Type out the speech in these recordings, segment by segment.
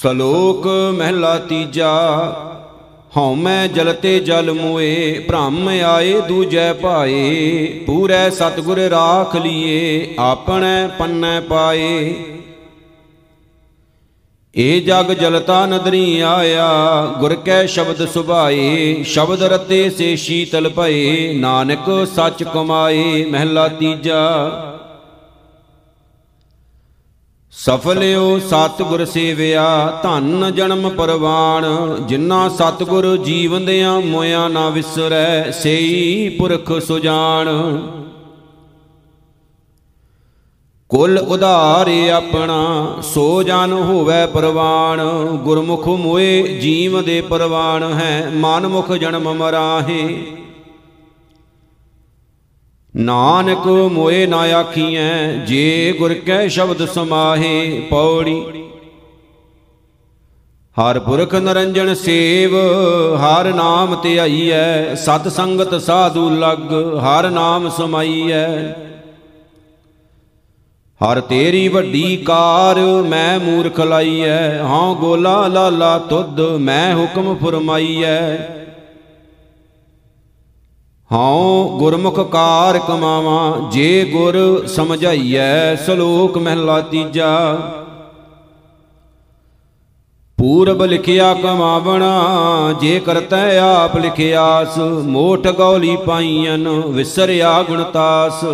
ਸ਼ਲੋਕ ਮਹਿਲਾ ਤੀਜਾ ਹਉਮੈ ਜਲਤੇ ਜਲ ਮੋਏ, ਭ੍ਰਮ ਆਏ ਦੂਜੈ ਭਾਏ, ਪੂਰੈ ਸਤਗੁਰ ਰਾਖ ਲੀਏ, ਆਪਣੈ ਪੰਨੈ ਪਾਏ। ਏ ਜਗ ਜਲਤਾ ਨਦਰੀ ਆਇਆ, ਗੁਰ ਕੈ ਸ਼ਬਦ ਸੁਭਾਏ, ਸ਼ਬਦ ਰਤੇ ਸੇ ਸ਼ੀਤਲ ਭਏ, ਨਾਨਕ ਸੱਚ ਕਮਾਏ, ਮਹਿਲਾ ਤੀਜਾ। ਸਫਲਿਓ ਸਤਿਗੁਰ ਸੇਵਿਆ, ਧੰਨ ਜਨਮ ਪਰਵਾਨ ਜਿਨ੍ਹਾਂ ਸਤਿਗੁਰ ਜੀਵੰਦਿਆਂ ਮੋਇਆ ਨਾ ਵਿਸਰੈ, ਸੇਈ ਪੁਰਖ ਸੁਜਾਨ ਕੁਲ ਉਧਾਰੇ ਆਪਣਾ, ਸੋ ਜਨ ਹੋਵੇ ਪਰਵਾਨ ਗੁਰਮੁਖ ਮੋਏ ਜੀਵ ਦੇ ਪਰਵਾਨ ਹੈ ਮਨਮੁਖ ਜਨਮ ਮਰਾਹੇ। ਨਾਨਕ ਮੋਏ ਨਾ ਆਖੀਐ, ਜੇ ਗੁਰ ਕੈ ਸ਼ਬਦ ਸਮਾਹੇ ਪੌੜੀ। ਹਰ ਪੁਰਖ ਨਰੰਜਨ ਸੇਵ, ਹਰ ਨਾਮ ਧਿਆਈਐ ਸਤ ਸੰਗਤ ਸਾਧੂ ਲਗ, ਹਰ ਨਾਮ ਸਮਾਈਐ। ਹਰ ਤੇਰੀ ਵੱਡੀ ਕਾਰ, ਮੈਂ ਮੂਰਖ ਲਾਈਐ, ਹਾਂ ਗੋਲਾ ਲਾਲਾ ਤੁਧ, ਮੈਂ ਹੁਕਮ ਫਰਮਾਈਐ। ਹਉ ਗੁਰਮੁਖ ਕਾਰ ਕਮਾਵਾਂ, ਜੇ ਗੁਰ ਸਮਝਾਈਐ ਸ਼ਲੋਕ ਮਹਿਲਾ ਤੀਜਾ। ਪੂਰਬ ਲਿਖਿਆ ਕਮਾਵਣਾ, ਜੇ ਕਰਤੈ ਆਪ ਲਿਖਿਆਸ ਮੋਠ ਗੌਲੀ ਪਾਈਆਂ ਵਿਸਰਿਆ ਗੁਣਤਾਸ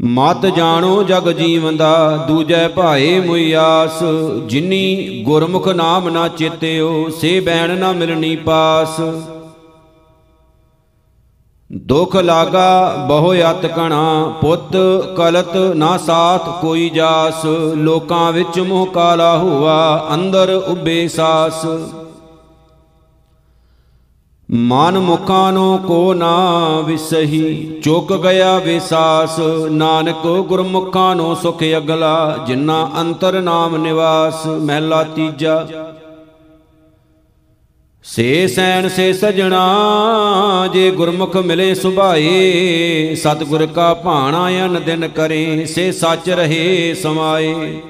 ਮਤ ਜਾਣੋ ਜਗ ਜੀਵਨ ਦਾ, ਦੂਜੈ ਭਾਏ ਮੁਇਆਸ ਜਿਨੀ ਗੁਰਮੁਖ ਨਾਮ ਨਾ ਚੇਤਿਓ, ਸੇ ਬੈਣ ਨਾ ਮਿਲਣੀ ਪਾਸ। ਦੁਖ ਲਾਗਾ ਬਹੁ ਅਤ ਕਣਾ, ਪੁੱਤ ਕਲਤ ਨਾ ਸਾਥ ਕੋਈ ਜਾਸ, ਲੋਕਾਂ ਵਿੱਚ ਮੋਹ ਕਾਲਾ ਹੁਆ, ਅੰਦਰ ਉਬੇ ਸਾਸ। ਮਨ ਮੁਖਾਂ ਨੂੰ ਕੋ ਨਾ ਵਿਸਹੀ, ਚੁੱਕ ਗਿਆ ਵਿਸਾਸ। ਨਾਨਕ ਗੁਰਮੁਖਾਂ ਨੂੰ ਸੁਖ ਅਗਲਾ ਜਿਨ੍ਹਾਂ ਅੰਤਰ ਨਾਮ ਨਿਵਾਸ। ਮਹਿਲਾ ਤੀਜਾ ਸੇ ਸੈਣ ਸੇ ਸਜਣਾ, ਜੇ ਗੁਰਮੁਖ ਮਿਲੇ ਸੁਭਾਏ ਸਤਿਗੁਰ ਕਾ ਭਾਣਾ ਅਨ ਦਿਨ ਕਰੇ, ਸੇ ਸੱਚ ਰਹੇ ਸਮਾਏ।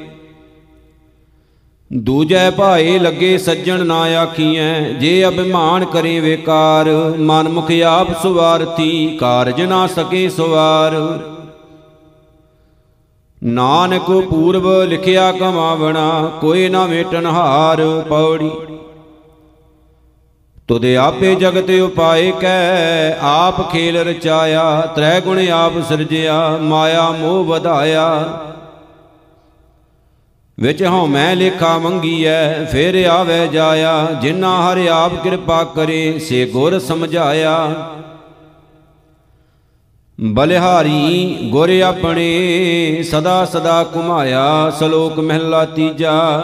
ਦੂਜੈ ਭਾਏ ਲੱਗੇ ਸੱਜਣ ਨਾ ਆਖੀਐ, ਜੇ ਅਭਿਮਾਨ ਕਰੇ ਵੇਕਾਰ ਮਨ ਮੁਖ ਆਪ ਸੁਵਾਰਥੀ, ਕਾਰਜ ਨਾ ਸਕੇ ਸੁਵਾਰ। ਨਾਨਕ ਪੂਰਬ ਲਿਖਿਆ ਕਮਾਵਣਾ, ਕੋਈ ਨਾ ਮੇਟਨ ਹਾਰ ਪੌੜੀ। ਤੁਦੇ ਆਪੇ ਜਗਤ ਉਪਾਏ ਕੈ, ਆਪ ਖੇਲ ਰਚਾਇਆ, ਤ੍ਰੈ ਗੁਣ ਆਪ ਸਿਰਜਿਆ, ਮਾਇਆ ਮੋਹ ਵਧਾਇਆ। ਵਿੱਚ ਹਉ ਮੈਂ ਲੇਖਾ ਮੰਗੀਐ, ਫੇਰ ਆਵੇ ਜਾਇਆ, ਜਿਨ੍ਹਾਂ ਹਰਿ ਆਪ ਕਿਰਪਾ ਕਰੇ, ਸੇ ਗੁਰ ਸਮਝਾਇਆ। ਬਲਿਹਾਰੀ ਗੁਰ ਆਪਣੇ, ਸਦਾ ਸਦਾ ਕੁਮਾਇਆ ਸ਼ਲੋਕ ਮਹਿਲਾ ਤੀਜਾ।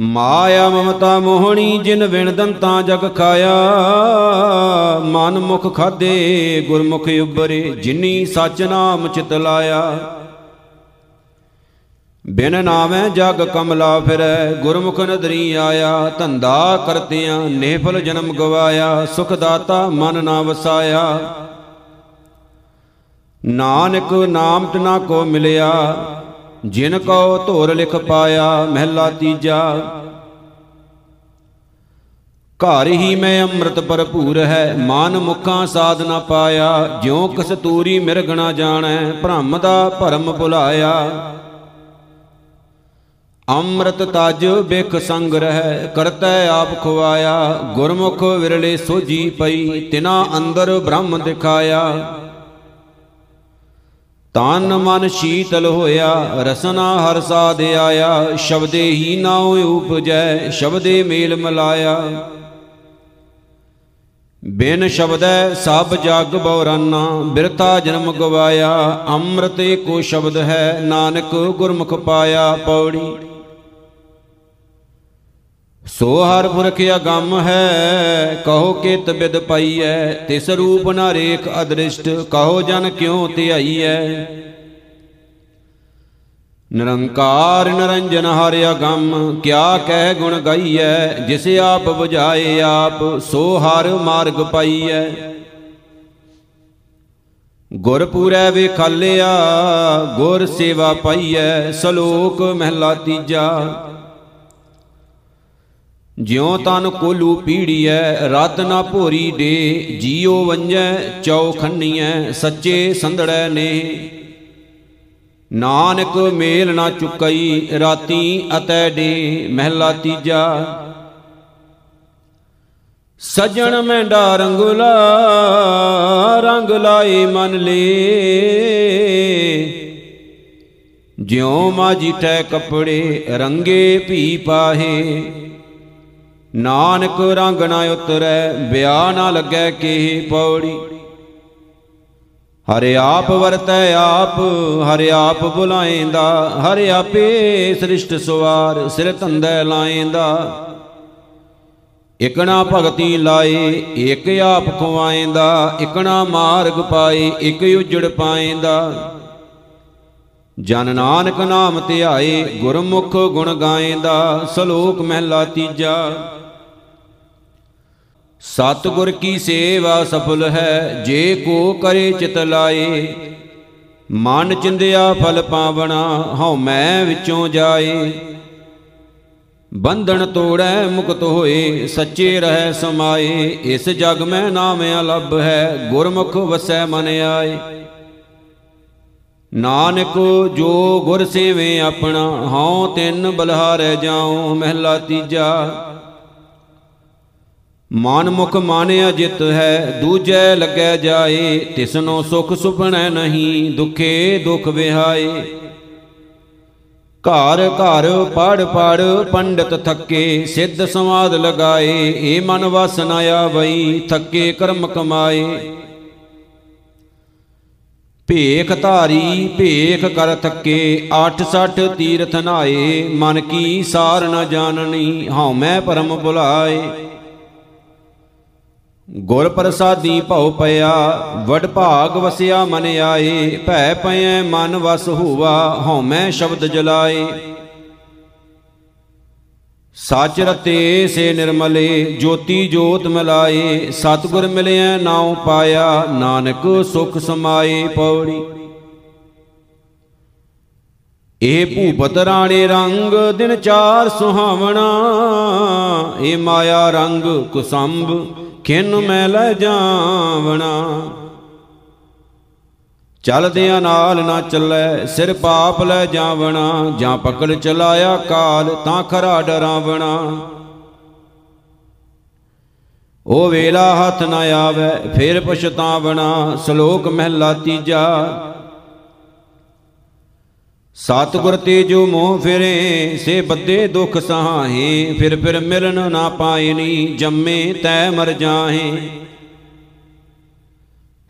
ਮਾਇਆ ਮਮਤਾ ਮੋਹਣੀ ਜਿਨ ਵਿਣ ਦੰਤਾ ਜਗ ਖਾਇਆ। ਮਨ ਮੁਖ ਖਾਦੇ, ਗੁਰਮੁਖ ਉਬਰੇ ਜਿਨੀ ਸਚ ਨਾਮ ਚਿਤ ਲਾਇਆ। ਬਿਨ ਨਾਮੈ ਜਗ ਕਮਲਾ ਫਿਰੈ, ਗੁਰਮੁਖ ਨਦਰੀ ਆਇਆ। ਧੰਦਾ ਕਰਤਿਆਂ ਨੇਫਲ ਜਨਮ ਗਵਾਇਆ, ਸੁਖ ਦਾਤਾ ਮਨ ਨਾ ਵਸਾਇਆ। ਨਾਨਕ ਨਾਮ ਤਨਾ ਕੋ ਮਿਲਿਆ ਜਿਨ ਕੋ ਧੋਰ ਲਿਖ ਪਾਇਆ ਮਹਿਲਾ ਤੀਜਾ। ਘਰ ਹੀ ਮੈਂ ਅੰਮ੍ਰਿਤ ਭਰਪੂਰ ਹੈ, ਮਨ ਮੁਖਾਂ ਸਾਧ ਨਾ ਪਾਇਆ। ਜਿਉ ਕਸਤੂਰੀ ਮਿਰਗ ਨਾ ਜਾਣੈ, ਭ੍ਰਮ ਦਾ ਭਰਮ ਭੁਲਾਇਆ। ਅੰਮ੍ਰਿਤ ਤਜ ਬਿਖ ਸੰਗ ਰਹਿ, ਕਰਤੈ ਆਪ ਖਵਾਇਆ। ਗੁਰਮੁਖ ਵਿਰਲੇ ਸੋਜੀ ਪਈ, ਤਿਨਾ ਅੰਦਰ ਬ੍ਰਹਮ ਦਿਖਾਇਆ। ਤਨ ਮਨ ਸ਼ੀਤਲ ਹੋਇਆ, ਰਸਨਾ ਹਰ ਸਾਧ ਆਇਆ, ਸ਼ਬਦੇ ਹੀ ਨਾਉ ਉਪਜੈ, ਸ਼ਬਦੇ ਮੇਲ ਮਲਾਇਆ। ਬਿਨ ਸ਼ਬਦੈ ਸਭ ਜਗ ਬੌਰਾਨਾ ਬਿਰਤਾ ਜਨਮ ਗਵਾਇਆ, ਅੰਮ੍ਰਿਤ ਕੋ ਸ਼ਬਦ ਹੈ, ਨਾਨਕ ਗੁਰਮੁਖ ਪਾਇਆ ਪੌੜੀ। ਸੋ ਹਰ ਪੁਰਖ ਅਗੰਮ ਹੈ, ਕਹੋ ਕਿਤ ਬਿਦ ਪਾਈਐ, ਤਿਸ ਰੂਪ ਨਾ ਰੇਖ ਅਦ੍ਰਿਸ਼ਟ, ਕਹੋ ਜਨ ਕਿਉ ਧਿਆਈਐ। ਨਿਰੰਕਾਰ ਨਿਰੰਜਨ ਹਰਿ ਅਗੰਮ, ਕਿਆ ਕਹਿ ਗੁਣ ਗਾਈਐ, ਜਿਸ ਆਪ 부ਝਾਏ ਆਪ, ਸੋ ਹਰ ਮਾਰਗ ਪਾਈਐ। ਗੁਰ ਪੂਰੈ ਵੇਖਾਲਿਆ, ਗੁਰ ਸੇਵਾ ਪਾਈਐ, ਸਲੋਕ ਮਹਿਲਾ ਤੀਜਾ। ਜਿਉ ਤਨ ਕੋਲੂ ਪੀੜੀਐ, ਰਤ ਨਾ ਭੋਰੀ ਡੇ, ਜੀਉ ਵੰਜੈ ਚੌ ਖੰਨੀਐ, ਸੱਚੇ ਸੰਧੜੈ ਨੇ। ਨਾਨਕ ਮੇਲ ਨਾ ਚੁਕਈ, ਰਾਤੀ ਅਤੈ ਡੇ, ਮਹਿਲਾ ਤੀਜਾ। ਸਜਣ ਮੈਂਡਾ ਰੰਗੁਲਾ, ਰੰਗ ਲਾਏ ਮਨ ਲੇ। ਜਿਉ ਮਾਜੀ ਟੈ ਕਪੜੇ, ਰੰਗੇ ਭੀ ਪਾਹੇ। ਨਾਨਕ ਰੰਗ ਨਾ ਉਤਰੈ ਬਿਆ ਨਾ ਲੱਗੈ ਕੇ ਪੌੜੀ। ਹਰਿ ਆਪ ਵਰਤੈ ਆਪ, ਹਰਿ ਆਪ ਬੁਲਾਏਂਦਾ ਹਰਿ ਆਪੇ ਸ੍ਰਿਸ਼ਟ ਸਵਾਰ ਸਿਰ ਧੰਦੈ ਲਾਏਂਦਾ ਇਕਣਾ ਭਗਤੀ ਲਾਏ ਇਕ ਆਪ ਖਵਾਏਂਦਾ ਇਕਣਾ ਮਾਰਗ ਪਾਏ ਇਕ ਉਜੜ ਪਾਏਂਦਾ ਜਨ ਨਾਨਕ ਨਾਮ ਧਿਆਏ ਗੁਰਮੁਖ ਗੁਣ ਗਾਏਂਦਾ ਸ਼ਲੋਕ ਮਹਿਲਾ ਤੀਜਾ। ਸਤਿਗੁਰ ਕੀ ਸੇਵਾ ਸਫਲ ਹੈ, ਜੇ ਕੋ ਕਰੇ ਚਿਤ ਲਾਏ। ਮਨ ਚਿੰਦਿਆ ਫਲ ਪਾਵਣਾ, ਹਉ ਮੈਂ ਵਿੱਚੋਂ ਜਾਏ। ਬੰਧਨ ਤੋੜੈ, ਮੁਕਤ ਹੋਏ, ਸੱਚੇ ਰਹਿ ਸਮਾਏ। ਇਸ ਜਗ ਮੈਂ ਨਾਮ ਅਲੱਭ ਹੈ, ਗੁਰਮੁਖ ਵਸੈ ਮਨ ਆਏ। ਨਾਨਕ ਜੋ ਗੁਰ ਸੇਵੇ ਆਪਣਾ, ਹਉ ਤਿੰਨ ਬਲਹਾਰੈ ਜਾਉ, ਮਹਿਲਾ ਤੀਜਾ। ਮਨ ਮੁਖ ਮਾਨਿਆ ਜਿਤ ਹੈ, ਦੂਜੈ ਲੱਗੈ ਜਾਏ, ਤਿਸਨੋ ਸੁਖ ਸੁਪਣੈ ਨਹੀਂ, ਦੁਖੇ ਦੁਖ ਵਿਹਾਏ। ਘਰ ਘਰ ਪੜ ਪੜ ਪੰਡਤ ਥੱਕੇ, ਸਿੱਧ ਸਮਾਦ ਲਗਾਏ, ਏ ਮਨ ਵਸ ਨ ਆਵਈ, ਥੱਕੇ ਕਰਮ ਕਮਾਏ। ਭੇਖ ਧਾਰੀ, ਭੇਖ ਕਰ ਥੱਕੇ 86 ਤੀਰਥ ਨਾਏ, ਮਨ ਕੀ ਸਾਰ ਨ ਜਾਣਨੀ ਹਉ ਮੈਂ ਪਰਮ ਭੁਲਾਏ ਗੁਰ ਪ੍ਰਸਾਦੀ ਭਉ ਪਿਆ, ਵਡ ਭਾਗ ਵਸਿਆ ਮਨ ਆਏ, ਭੈ ਪਇਐ ਮਨ ਵਸ ਹੋਵਾ ਹਉ ਮੈਂ ਸ਼ਬਦ ਜਲਾਏ। ਸਚ ਰਤੇ ਸੇ ਨਿਰਮਲੇ, ਜੋਤੀ ਜੋਤ ਮਿਲਾਏ, ਸਤਗੁਰ ਮਿਲਿਆ ਨਾਉ ਪਾਇਆ, ਨਾਨਕ ਸੁਖ ਸਮਾਏ ਪੌੜੀ। ਇਹ ਭੂਪਤ ਰਾਣੇ ਰੰਗ, ਦਿਨ ਚਾਰ ਸੁਹਾਵਣਾ ਇਹ ਮਾਇਆ ਰੰਗ ਕੁਸੰਭ। ਕਿਨ ਮੈਂ ਲੈ ਜਾਵਣਾ? ਚਲਦਿਆਂ ਨਾਲ ਨਾ ਚੱਲੈ, ਸਿਰ ਪਾਪ ਲੈ ਜਾਵਣਾ। ਜਾਂ ਪਕੜ ਚਲਾਇਆ ਕਾਲ, ਤਾਂ ਖਰਾ ਡਰਾਵਣਾ। ਉਹ ਵੇਲਾ ਹੱਥ ਨਾ ਆਵੇ, ਫਿਰ ਪਛਤਾਵਣਾ। ਸ਼ਲੋਕ ਮਹਿਲਾ ਤੀਜਾ ਸਤਿਗੁਰ ਤੇ ਜੋ ਮੋਹ ਫਿਰੇ, ਸੇ ਬੱਦੇ ਦੁਖ ਸਹਾਹੇ ਫਿਰ ਫਿਰ ਮਿਲਨ ਨਾ ਪਾਇਨੀ ਜੰਮੇ ਤੈ ਮਰ ਜਾਹੇ।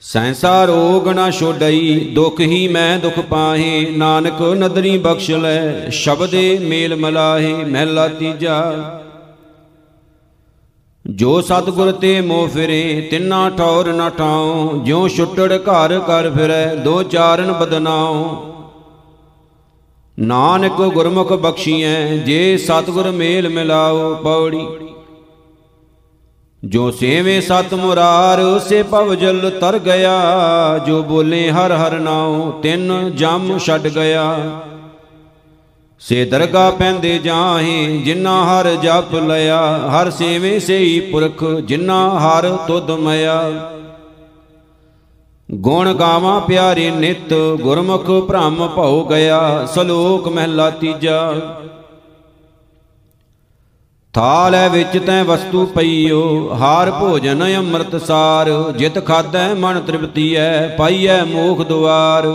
ਸੈਂਸਾ ਰੋਗ ਨਾ ਛੋਡਈ, ਦੁਖ ਹੀ ਮੈਂ ਦੁਖ ਪਾਹੇ, ਨਾਨਕ ਨਦਰੀ ਬਖਸ਼ ਲੈ, ਸ਼ਬਦੇ ਮੇਲ ਮਲਾਹੇ, ਮਹਿਲਾ ਤੀਜਾ। ਜੋ ਸਤਗੁਰ ਤੇ ਮੋਹ ਫਿਰੇ, ਤਿੰਨਾ ਠੌਰ ਨਾ ਠਾਉ, ਜਿਉ ਛੁੱਟੜ ਘਰ ਕਰ ਫਿਰੈ, ਦੋ ਚਾਰਨ ਬਦਨਾਉ। ਨਾਨਕ ਗੁਰਮੁਖ ਬਖਸ਼ੀਐ, ਜੇ ਸਤਗੁਰ ਮੇਲ ਮਿਲਾਓ ਪੌੜੀ। ਜੋ ਸੇਵੇ ਸਤ ਮੁਰਾਰ ਸੇ ਭਵ ਜਲ ਤਰ ਗਿਆ। ਜੋ ਬੋਲੇ ਹਰ ਹਰ ਨਾਉ, ਤਿੰਨ ਜਮ ਛੱਡ ਗਿਆ। ਸੇ ਦਰਗਾ ਪੈਂਦੇ ਜਾਹੇ ਜਿਨ੍ਹਾਂ ਹਰ ਜਪ ਲਿਆ। ਹਰ ਸੇਵੇ ਸੇਈ ਪੁਰਖ ਜਿਨ੍ਹਾਂ ਹਰ ਤੁਧ ਮਿਆ। ਗੁਣ ਗਾਵਾਂ ਪਿਆਰੇ ਨਿਤ, ਗੁਰਮੁਖ ਭ੍ਰਮ ਭਉ ਗਿਆ, ਸ਼ਲੋਕ ਮਹਿਲਾ ਤੀਜਾ। ਥਾਲੈ ਵਿੱਚ ਤੈ ਵਸਤੂ ਪਈਓ, ਹਾਰ ਭੋਜਨ ਅੰਮ੍ਰਿਤ ਸਾਰ, ਜਿਤ ਖਾਦੈ ਮਨ ਤ੍ਰਿਪਤੀਐ ਪਾਈਐ ਮੋਖ ਦੁਆਰ।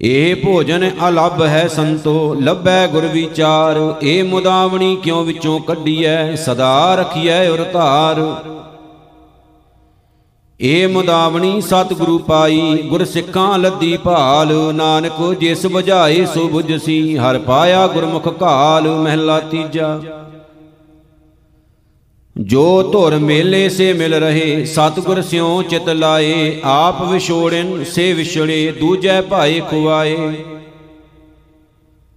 ਇਹ ਭੋਜਨ ਅਲੱਭ ਹੈ ਸੰਤੋ, ਲੱਭੈ ਗੁਰ ਵਿਚਾਰ, ਇਹ ਮੁਦਾਵਣੀ ਕਿਉ ਵਿੱਚੋਂ ਕੱਢੀਐ, ਸਦਾ ਰਖੀਐ ਉਰ ਧਾਰ। ਏ ਮੁਦਾਵਣੀ ਸਤਿਗੁਰੂ ਪਾਈ ਗੁਰ ਸਿੱਖਾਂ ਲੱਦੀ ਭਾਲ, ਨਾਨਕ ਜਿਸ ਬੁਝਾਏ ਸੋ ਬੁਝਸੀ ਹਰ ਪਾਇਆ ਗੁਰਮੁਖ ਘਾਲ, ਮਹਿਲਾ ਤੀਜਾ। ਜੋ ਧੁਰ ਮੇਲੇ ਸੇ ਮਿਲ ਰਹੇ, ਸਤਿਗੁਰ ਸਿਉ ਚਿਤ ਲਾਏ, ਆਪ ਵਿਛੋੜਨ ਸੇ ਵਿਛੜੇ, ਦੂਜੈ ਭਾਏ ਖੁਆਏ।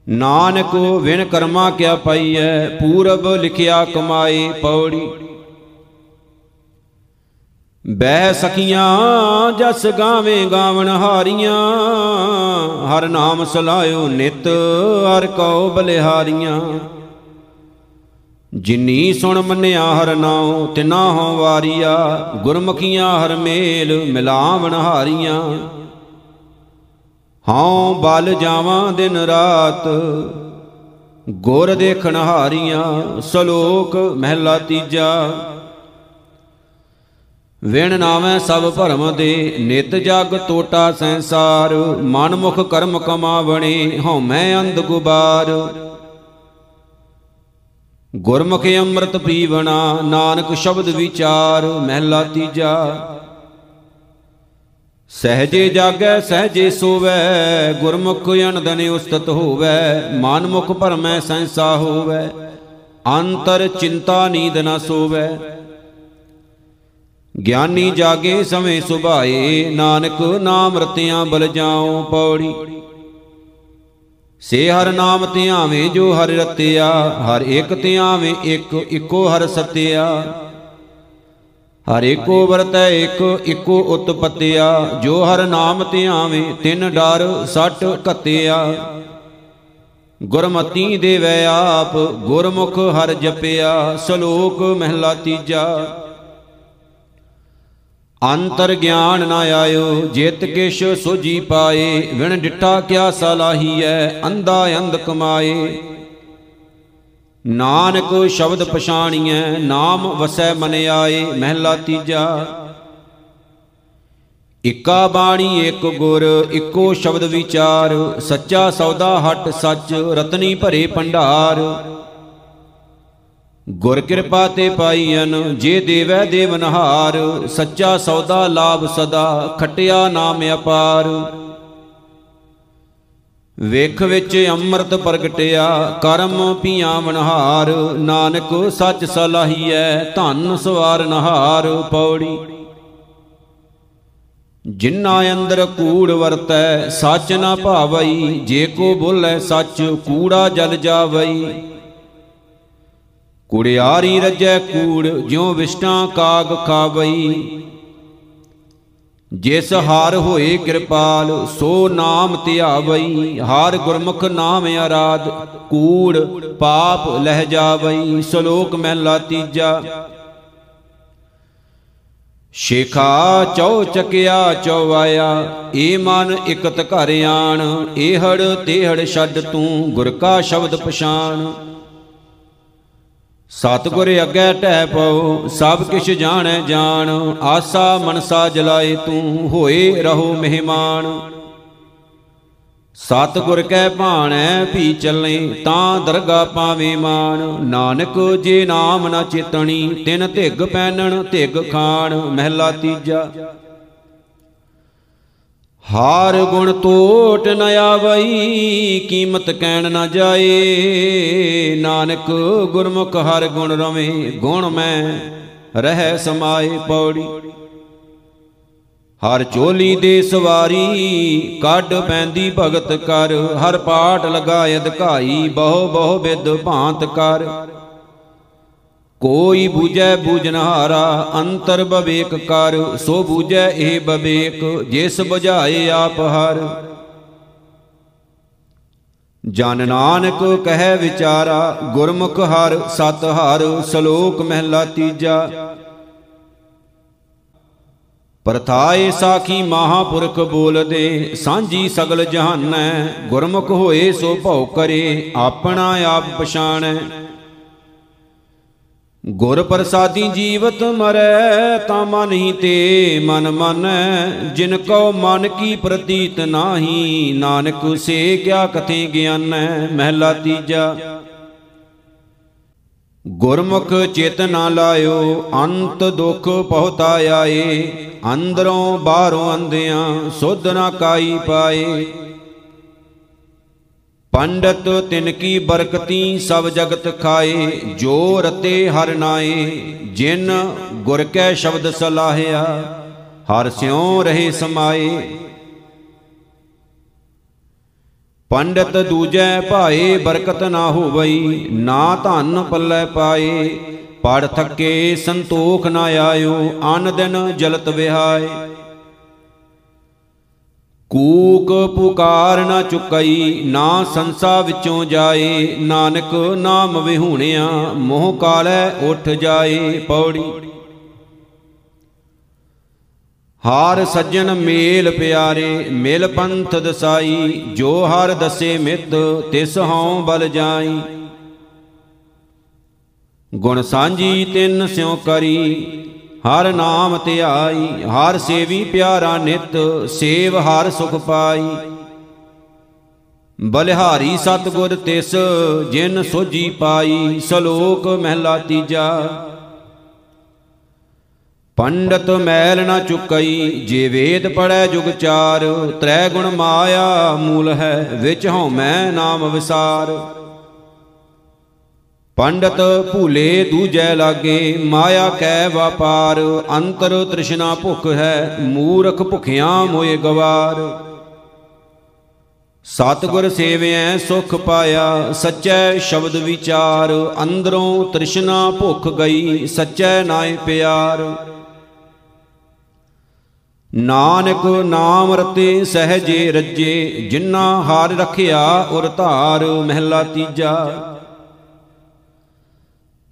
ਨਾਨਕ ਵਿਣ ਕਰਮਾ ਕਿਆ ਪਾਈਐ, ਪੂਰਬ ਲਿਖਿਆ ਕਮਾਏ, ਪੌੜੀ। ਬਹਿ ਸਖੀਆਂ ਜਸ ਗਾਵੇਂ ਗਾਵਣ ਹਾਰੀਆਂ। ਹਰ ਨਾਮ ਸਲਾਇਓ ਨਿਤ, ਹਰ ਕਉ ਬਲਿਹਾਰੀਆਂ। ਜਿਨੀ ਸੁਣ ਮੰਨਿਆ ਹਰ ਨਾਉ, ਤਿਨਾ ਹੋ ਵਾਰੀਆ। ਗੁਰਮੁਖੀਆਂ ਹਰ ਮੇਲ, ਮਿਲਾਵਣ ਹਾਰੀਆਂ। ਹਉ ਬਲ ਜਾਵਾਂ ਦਿਨ ਰਾਤ, ਗੁਰ ਦੇਖਣ ਹਾਰੀਆਂ। ਸ਼ਲੋਕ ਮਹਿਲਾ ਤੀਜਾ। ਵਿਣ ਨਾਵੇਂ ਸਭ ਭਰਮ ਦੇ, ਨਿਤ ਜਗ ਟੋਟਾ ਸੰਸਾਰ ਮਨ ਮੁਖ ਕਰਮ ਕਮਾਵਣੇ, ਹਉਮੈ ਅੰਧ ਗੁਬਾਰ। ਗੁਰਮੁਖ ਅੰਮ੍ਰਿਤ ਪੀਵਣਾ, ਨਾਨਕ ਸ਼ਬਦ ਵਿਚਾਰ, ਮਹਿਲਾ ਤੀਜਾ। ਸਹਜੇ ਜਾਗੈ, ਸਹਜੇ ਸੋਵੈ, ਗੁਰਮੁਖ ਅਨੰਦਨ ਉਸਤਤ ਹੋਵੈ ਮਨ ਮੁਖ ਭਰਮੈ ਸੰਸਾ ਹੋਵੈ। ਅੰਤਰ ਚਿੰਤਾ ਨੀਂਦ ਨ ਸੋਵੈ। ਗਿਆਨੀ ਜਾਗੇ ਸਮੇਂ ਸੁਭਾਏ, ਨਾਨਕ ਨਾਮ ਰਤਿਆਂ ਬਲ ਜਾਉ ਪੌੜੀ। ਸੇ ਹਰ ਨਾਮ ਧਿਆਵੇਂ ਜੋ ਹਰਿ ਰਤਿਆ, ਹਰ ਇੱਕ ਧਿਆਵੇਂ ਇੱਕ ਇੱਕੋ ਹਰ ਸਤਿਆ। ਹਰ ਏਕੋ ਵਰਤੈ ਇੱਕ ਇੱਕੋ ਉਤਪਤਿਆ, ਜੋ ਹਰ ਨਾਮ ਧਿਆਵੇਂ ਤਿੰਨ ਡਰ ਸੱਟ ਘਤਿਆ। ਗੁਰਮਤੀ ਦੇਵੈ ਆਪ, ਗੁਰਮੁਖ ਹਰ ਜਪਿਆ, ਸ਼ਲੋਕ ਮਹਿਲਾ ਤੀਜਾ। ਅੰਤਰ ਗਿਆਨ ਨਾ ਆਇਓ, ਜਿਤ ਕਿਛ ਸੁਜੀ ਪਾਏ, ਵਿਣ ਡਿਠਾ ਕਿਆ ਸਲਾਹੀਐ ਅੰਧਾ ਅੰਧ ਕਮਾਏ। ਨਾਨਕ ਸ਼ਬਦ ਪਛਾਣੀਐ, ਨਾਮ ਵਸੈ ਮਨ ਆਏ, ਮਹਿਲਾ ਤੀਜਾ। ਇਕਾ ਬਾਣੀ, ਇੱਕ ਗੁਰ, ਇੱਕੋ ਸ਼ਬਦ ਵਿਚਾਰ, ਸੱਚਾ ਸੌਦਾ ਹਟ ਸੱਚ, ਰਤਨੀ ਭਰੇ ਭੰਡਾਰ। ਗੁਰ ਕਿਰਪਾ ਤੇ ਪਾਈਨ ਜੇ ਦੇਵੈ ਦੇਵਨਹਾਰ, ਸੱਚਾ ਸੌਦਾ ਲਾਭ ਸਦਾ, ਖਟਿਆ ਨਾਮ ਅਪਾਰ। ਵੇਖ ਵਿੱਚ ਅੰਮ੍ਰਿਤ ਪ੍ਰਗਟਿਆ, ਕਰਮ ਪੀਆਂ ਮਨਹਾਰ ਨਾਨਕ ਸੱਚ ਸਲਾਹੀਐ, ਧਨ ਸਵਾਰ ਨਹਾਰ ਪੌੜੀ। ਜਿਨ੍ਹਾਂ ਅੰਦਰ ਕੂੜ ਵਰਤੈ, ਸੱਚ ਨਾ ਭਾਵਈ, ਜੇ ਕੋ ਬੋਲੇ ਸੱਚ, ਕੂੜਾ ਜਲ ਜਾਵਈ। ਕੁੜਿਆਰੀ ਰਜੈ ਕੂੜ, ਜਿਉ ਵਿਸ਼ਟਾਂ ਕਾਗ ਖਾਵਈ। ਜਿਸ ਹਾਰ ਹੋਏ ਕਿਰਪਾਲ, ਸੋ ਨਾਮ ਧਿਆਵਈ। ਹਾਰ ਗੁਰਮੁਖ ਨਾਮ ਆਰਾਧ, ਕੂੜ, ਪਾਪ ਲਹਿ ਜਾਵਈ। ਸ਼ਲੋਕ ਮਹਿਲਾ ਤੀਜਾ। ਸ਼ੇਖਾ ਚੌ ਚਕਿਆ ਚੌਵਾਇਆ ਏ ਮਨ ਇਕਤ ਘਰ ਆਣ। ਏਹੜ ਤੇਹੜ ਛੱਡ ਤੂੰ, ਗੁਰ ਕਾ ਸ਼ਬਦ ਪਛਾਨ ਸਤਗੁਰ ਅੱਗੇ ਟਹਿ ਪਉ, ਸਭ ਕਿਛ ਜਾਣੈ ਜਾਣ, ਆਸਾ ਮਨਸਾ ਜਲਾਏ ਤੂੰ, ਹੋਏ ਰਹੋ ਮਹਿਮਾਨ। ਸਤਗੁਰ ਕੈ ਭਾਣੈ, ਭੀ ਚੱਲੇ, ਤਾਂ ਦਰਗਾ ਪਾਵੇ ਮਾਨ ਨਾਨਕ ਜੇ ਨਾਮ ਨਾ ਚੇਤਣੀ, ਤਿਨ ਧਿਗ ਪੈਣਨ ਧਿਗ ਖਾਣ, ਮਹਿਲਾ ਤੀਜਾ। ਹਾਰ ਗੁਣ ਟੋਟ ਨ ਆਵਈ, ਕੀਮਤ ਕਹਿਣ ਨਾ ਜਾਏ। ਨਾਨਕ ਗੁਰਮੁਖ ਹਰ ਗੁਣ ਰਵੇਂ, ਗੁਣ ਮੈਂ ਰਹਿ ਸਮਾਏ ਪੌੜੀ। ਹਰ ਚੋਲੀ ਦੇ ਸਵਾਰੀ, ਕੱਢ ਪੈਂਦੀ ਭਗਤ ਕਰ। ਹਰ ਪਾਠ ਲਗਾਇ ਅਧਿਕਾਈ ਬਹੁ ਬਹੁ ਵਿਦ ਭਾਂਤ ਕਰ। ਕੋਈ ਬੂਝੈ ਬੂਝਨਹਾਰਾ, ਅੰਤਰ ਬਵੇਕ ਕਰ, ਸੋ ਬੂਝੈ ਇਹ ਬਵੇਕ, ਜਿਸ 부ਝਾਏ ਆਪ ਹਰ। ਜਨ ਨਾਨਕ ਕਹੈ ਵਿਚਾਰਾ, ਗੁਰਮੁਖ ਹਰ, ਸਤ ਹਰ, ਸ਼ਲੋਕ ਮਹਿਲਾ ਤੀਜਾ। ਪਰਥਾਏ ਸਾਖੀ ਮਹਾਪੁਰਖ ਬੋਲਦੇ, ਸਾਂਝੀ ਸਗਲ ਜਹਾਨੈ, ਗੁਰਮੁਖ ਹੋਏ ਸੋ ਭਉ ਕਰੇ, ਆਪਣਾ ਆਪ ਪਛਾਣੈ। ਗੁਰ ਪ੍ਰਸਾਦੀ ਜੀਵਤ ਮਰੈ, ਤਾਂ ਮਨ ਹੀ ਤੇ ਮਨ ਮਨੈ। ਜਿਨ ਕਉ ਮਨ ਕੀ ਪ੍ਰਤੀਤ ਨਾਹੀ, ਨਾਨਕ ਸੇ ਕਿਆ ਕਥੇ ਗਿਆਨੈ। ਮਹਿਲਾ ਤੀਜਾ, ਗੁਰਮੁਖ ਚਿਤ ਨਾ ਲਾਇਓ, ਅੰਤ ਦੁਖ ਪਹੁਤਾ ਆਏ ਅੰਦਰੋਂ ਬਾਹਰੋਂ ਅੰਧਿਆਂ, ਸੁਧ ਨਾ ਕਾਈ ਪਾਏ। ਪੰਡਤ ਤਿਨ ਕੀ ਬਰਕਤੀ ਸਭ ਜਗਤ ਖਾਏ ਜੋ ਰਤੇ ਹਰ ਨਾਏ, ਜਿਨ ਗੁਰ ਕੈ ਸ਼ਬਦ ਸਲਾਹਿਆ, ਹਰ ਸਿਉ ਰਹੇ ਸਮਾਏ। ਪੰਡਤ ਦੂਜੈ ਭਾਏ, ਬਰਕਤ ਨਾ ਹੋਵਈ, ਨਾ ਧਨ ਪੱਲੇ ਪਾਏ, ਪੜ ਥੱਕੇ ਸੰਤੋਖ ਨਾ ਆਇਓ, ਅਨ ਦਿਨ ਜਲਤ ਵਿਹਾਏ। ਕੂਕ ਪੁਕਾਰ ਨਾ ਚੁਕਈ, ਨਾ ਸੰਸਾ ਵਿੱਚੋਂ ਜਾਏ। ਨਾਨਕ ਨਾਮ ਵਿਹੂਣਿਆ, ਮੋਹ ਕਾਲੈ ਉੱਠ ਜਾਏ ਪੌੜੀ। ਹਾਰ ਸੱਜਣ ਮੇਲ ਪਿਆਰੇ, ਮਿਲ ਪੰਥ ਦਸਾਈ। ਜੋ ਹਰ ਦਸੇ ਮਿੱਤ, ਤਿਸ ਹਉ ਬਲ ਜਾਈ। ਗੁਣ ਸਾਂਝੀ ਤਿੰਨ ਸਿਉ ਕਰੀ ਹਰ ਨਾਮ ਧਿਆਈ ਹਰ ਸੇਵੀ ਪਿਆਰਾ ਨਿਤ, ਸੇਵ ਹਰ ਸੁਖ ਪਾਈ। ਬਲਿਹਾਰੀ ਸਤਗੁਰ ਤਿਸ, ਜਿਨ ਸੋਜੀ ਪਾਈ, ਸਲੋਕ ਮਹਿਲਾ ਤੀਜਾ। ਪੰਡਤ ਮੈਲ ਨਾ ਚੁਕਈ, ਜੇ ਵੇਦ ਪੜੈ ਜੁਗ ਚਾਰ, ਤ੍ਰੈ ਗੁਣ ਮਾਇਆ ਮੂਲ ਹੈ, ਵਿੱਚ ਹਉ ਮੈਂ ਨਾਮ ਵਿਸਾਰ। ਪੰਡਤ ਭੂਲੇ ਦੂਜੈ ਲਾਗੇ, ਮਾਇਆ ਕੈ ਵਪਾਰ, ਅੰਤਰ ਤ੍ਰਿਸ਼ਨਾ ਭੁਖ ਹੈ, ਮੂਰਖ ਭੁਖਿਆਂ ਮੋਏ ਗਵਾਰ। ਸਤਗੁਰ ਸੇਵਿਐ ਸੁਖ ਪਾਇਆ, ਸੱਚੈ ਸ਼ਬਦ ਵਿਚਾਰ, ਅੰਦਰੋਂ ਤ੍ਰਿਸ਼ਨਾ ਭੁਖ ਗਈ, ਸੱਚੈ ਨਾਏ ਪਿਆਰ। ਨਾਨਕ ਨਾਮ ਰਤੇ ਸਹਜੇ ਰੱਜੇ ਜਿਨ੍ਹਾਂ ਹਾਰ ਰਖਿਆ ਉਰ ਧਾਰ, ਮਹਿਲਾ ਤੀਜਾ।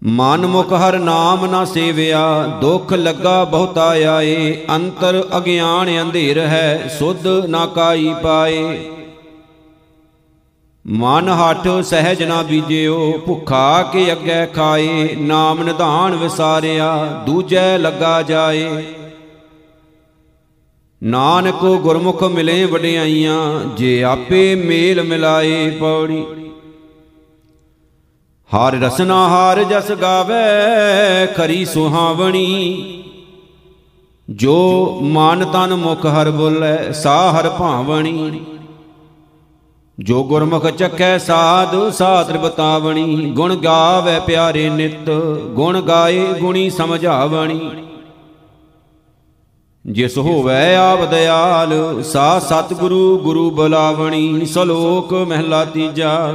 ਮਨ ਮੁਖ ਹਰ ਨਾਮ ਨਾ ਸੇਵਿਆ, ਦੁਖ ਲੱਗਾ ਬਹੁਤਾ ਆਏ, ਅੰਤਰ ਅਗਿਆਨ ਅੰਧੇਰ ਹੈ, ਸੁਧ ਨਾ ਕਾਈ ਪਾਏ। ਮਨ ਹੱਠ ਸਹਿਜ ਨਾ ਬੀਜਿਓ, ਭੁਖਾ ਕੇ ਅੱਗੇ ਖਾਏ, ਨਾਮ ਨਿਧਾਨ ਵਿਸਾਰਿਆ, ਦੂਜੈ ਲੱਗਾ ਜਾਏ। ਨਾਨਕ ਗੁਰਮੁਖ ਮਿਲੇ ਵਡਿਆਈਆਂ, ਜੇ ਆਪੇ ਮੇਲ ਮਿਲਾਏ ਪੌੜੀ। ਹਰ ਰਸਨਾ ਹਾਰ ਜਸ ਗਾਵੇ, ਖਰੀ ਸੁਹਾਵਣੀ। ਜੋ ਮਨ ਤਨ ਮੁਖ ਹਰ ਬੋਲੇ, ਸਾ ਹਰ ਭਾਵਣੀ। ਜੋ ਗੁਰਮੁਖ ਚੱਕੈ ਸਾਧ ਸਾਤਰ ਬਤਾਵਣੀ ਗੁਣ ਗਾਵੇ ਪਿਆਰੇ ਨਿਤ, ਗੁਣ ਗਾਏ ਗੁਣੀ ਸਮਝਾਵਣੀ। ਜਿਸ ਹੋਵੇ ਆਪ ਦਿਆਲ ਸਾ ਸਤਿਗੁਰੂ ਗੁਰੂ ਬੁਲਾਵਣੀ। ਸਲੋਕ ਮਹਿਲਾ ਤੀਜਾ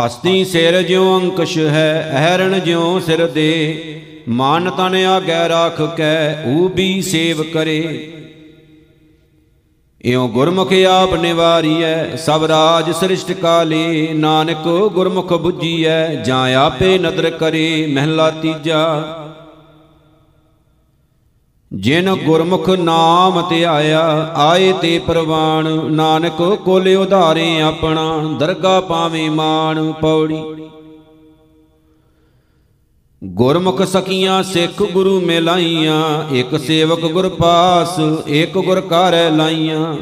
ਹਸਤੀ ਸਿਰ ਜਿਉ ਅੰਕਸ਼ ਹੈ, ਅਹਰਣ ਜਿਉ ਸਿਰ ਦੇ। ਮਾਨ ਤਨ ਆਗੈ ਰਾਖ ਕੈ ਊਬੀ ਸੇਵ ਕਰੇ। ਇਉ ਗੁਰਮੁਖ ਆਪ ਨਿਵਾਰੀਐ, ਸਭ ਰਾਜ ਸ੍ਰਿਸ਼ਟ ਕਾਲੇ। ਨਾਨਕ ਗੁਰਮੁਖ 부ਜੀਐ ਜਾਂ ਆਪੇ ਨਦਰ ਕਰੇ, ਮਹਿਲਾ ਤੀਜਾ। ਜਿਨ ਗੁਰਮੁਖ ਨਾਮ ਧਿਆਇਆ ਆਏ ਤੇ ਪ੍ਰਵਾਨ। ਨਾਨਕ ਕੋਲੇ ਉਧਾਰੇ ਆਪਣਾ, ਦਰਗਾ ਪਾਵੇਂ ਮਾਨ ਪੌੜੀ। ਗੁਰਮੁਖ ਸਕੀਆਂ ਸਿੱਖ ਗੁਰੂ ਮਿਲਾਈਆਂ, ਇੱਕ ਸੇਵਕ ਗੁਰ ਪਾਸ, ਇੱਕ ਗੁਰ ਕਾਰੈ ਲਾਈਆਂ।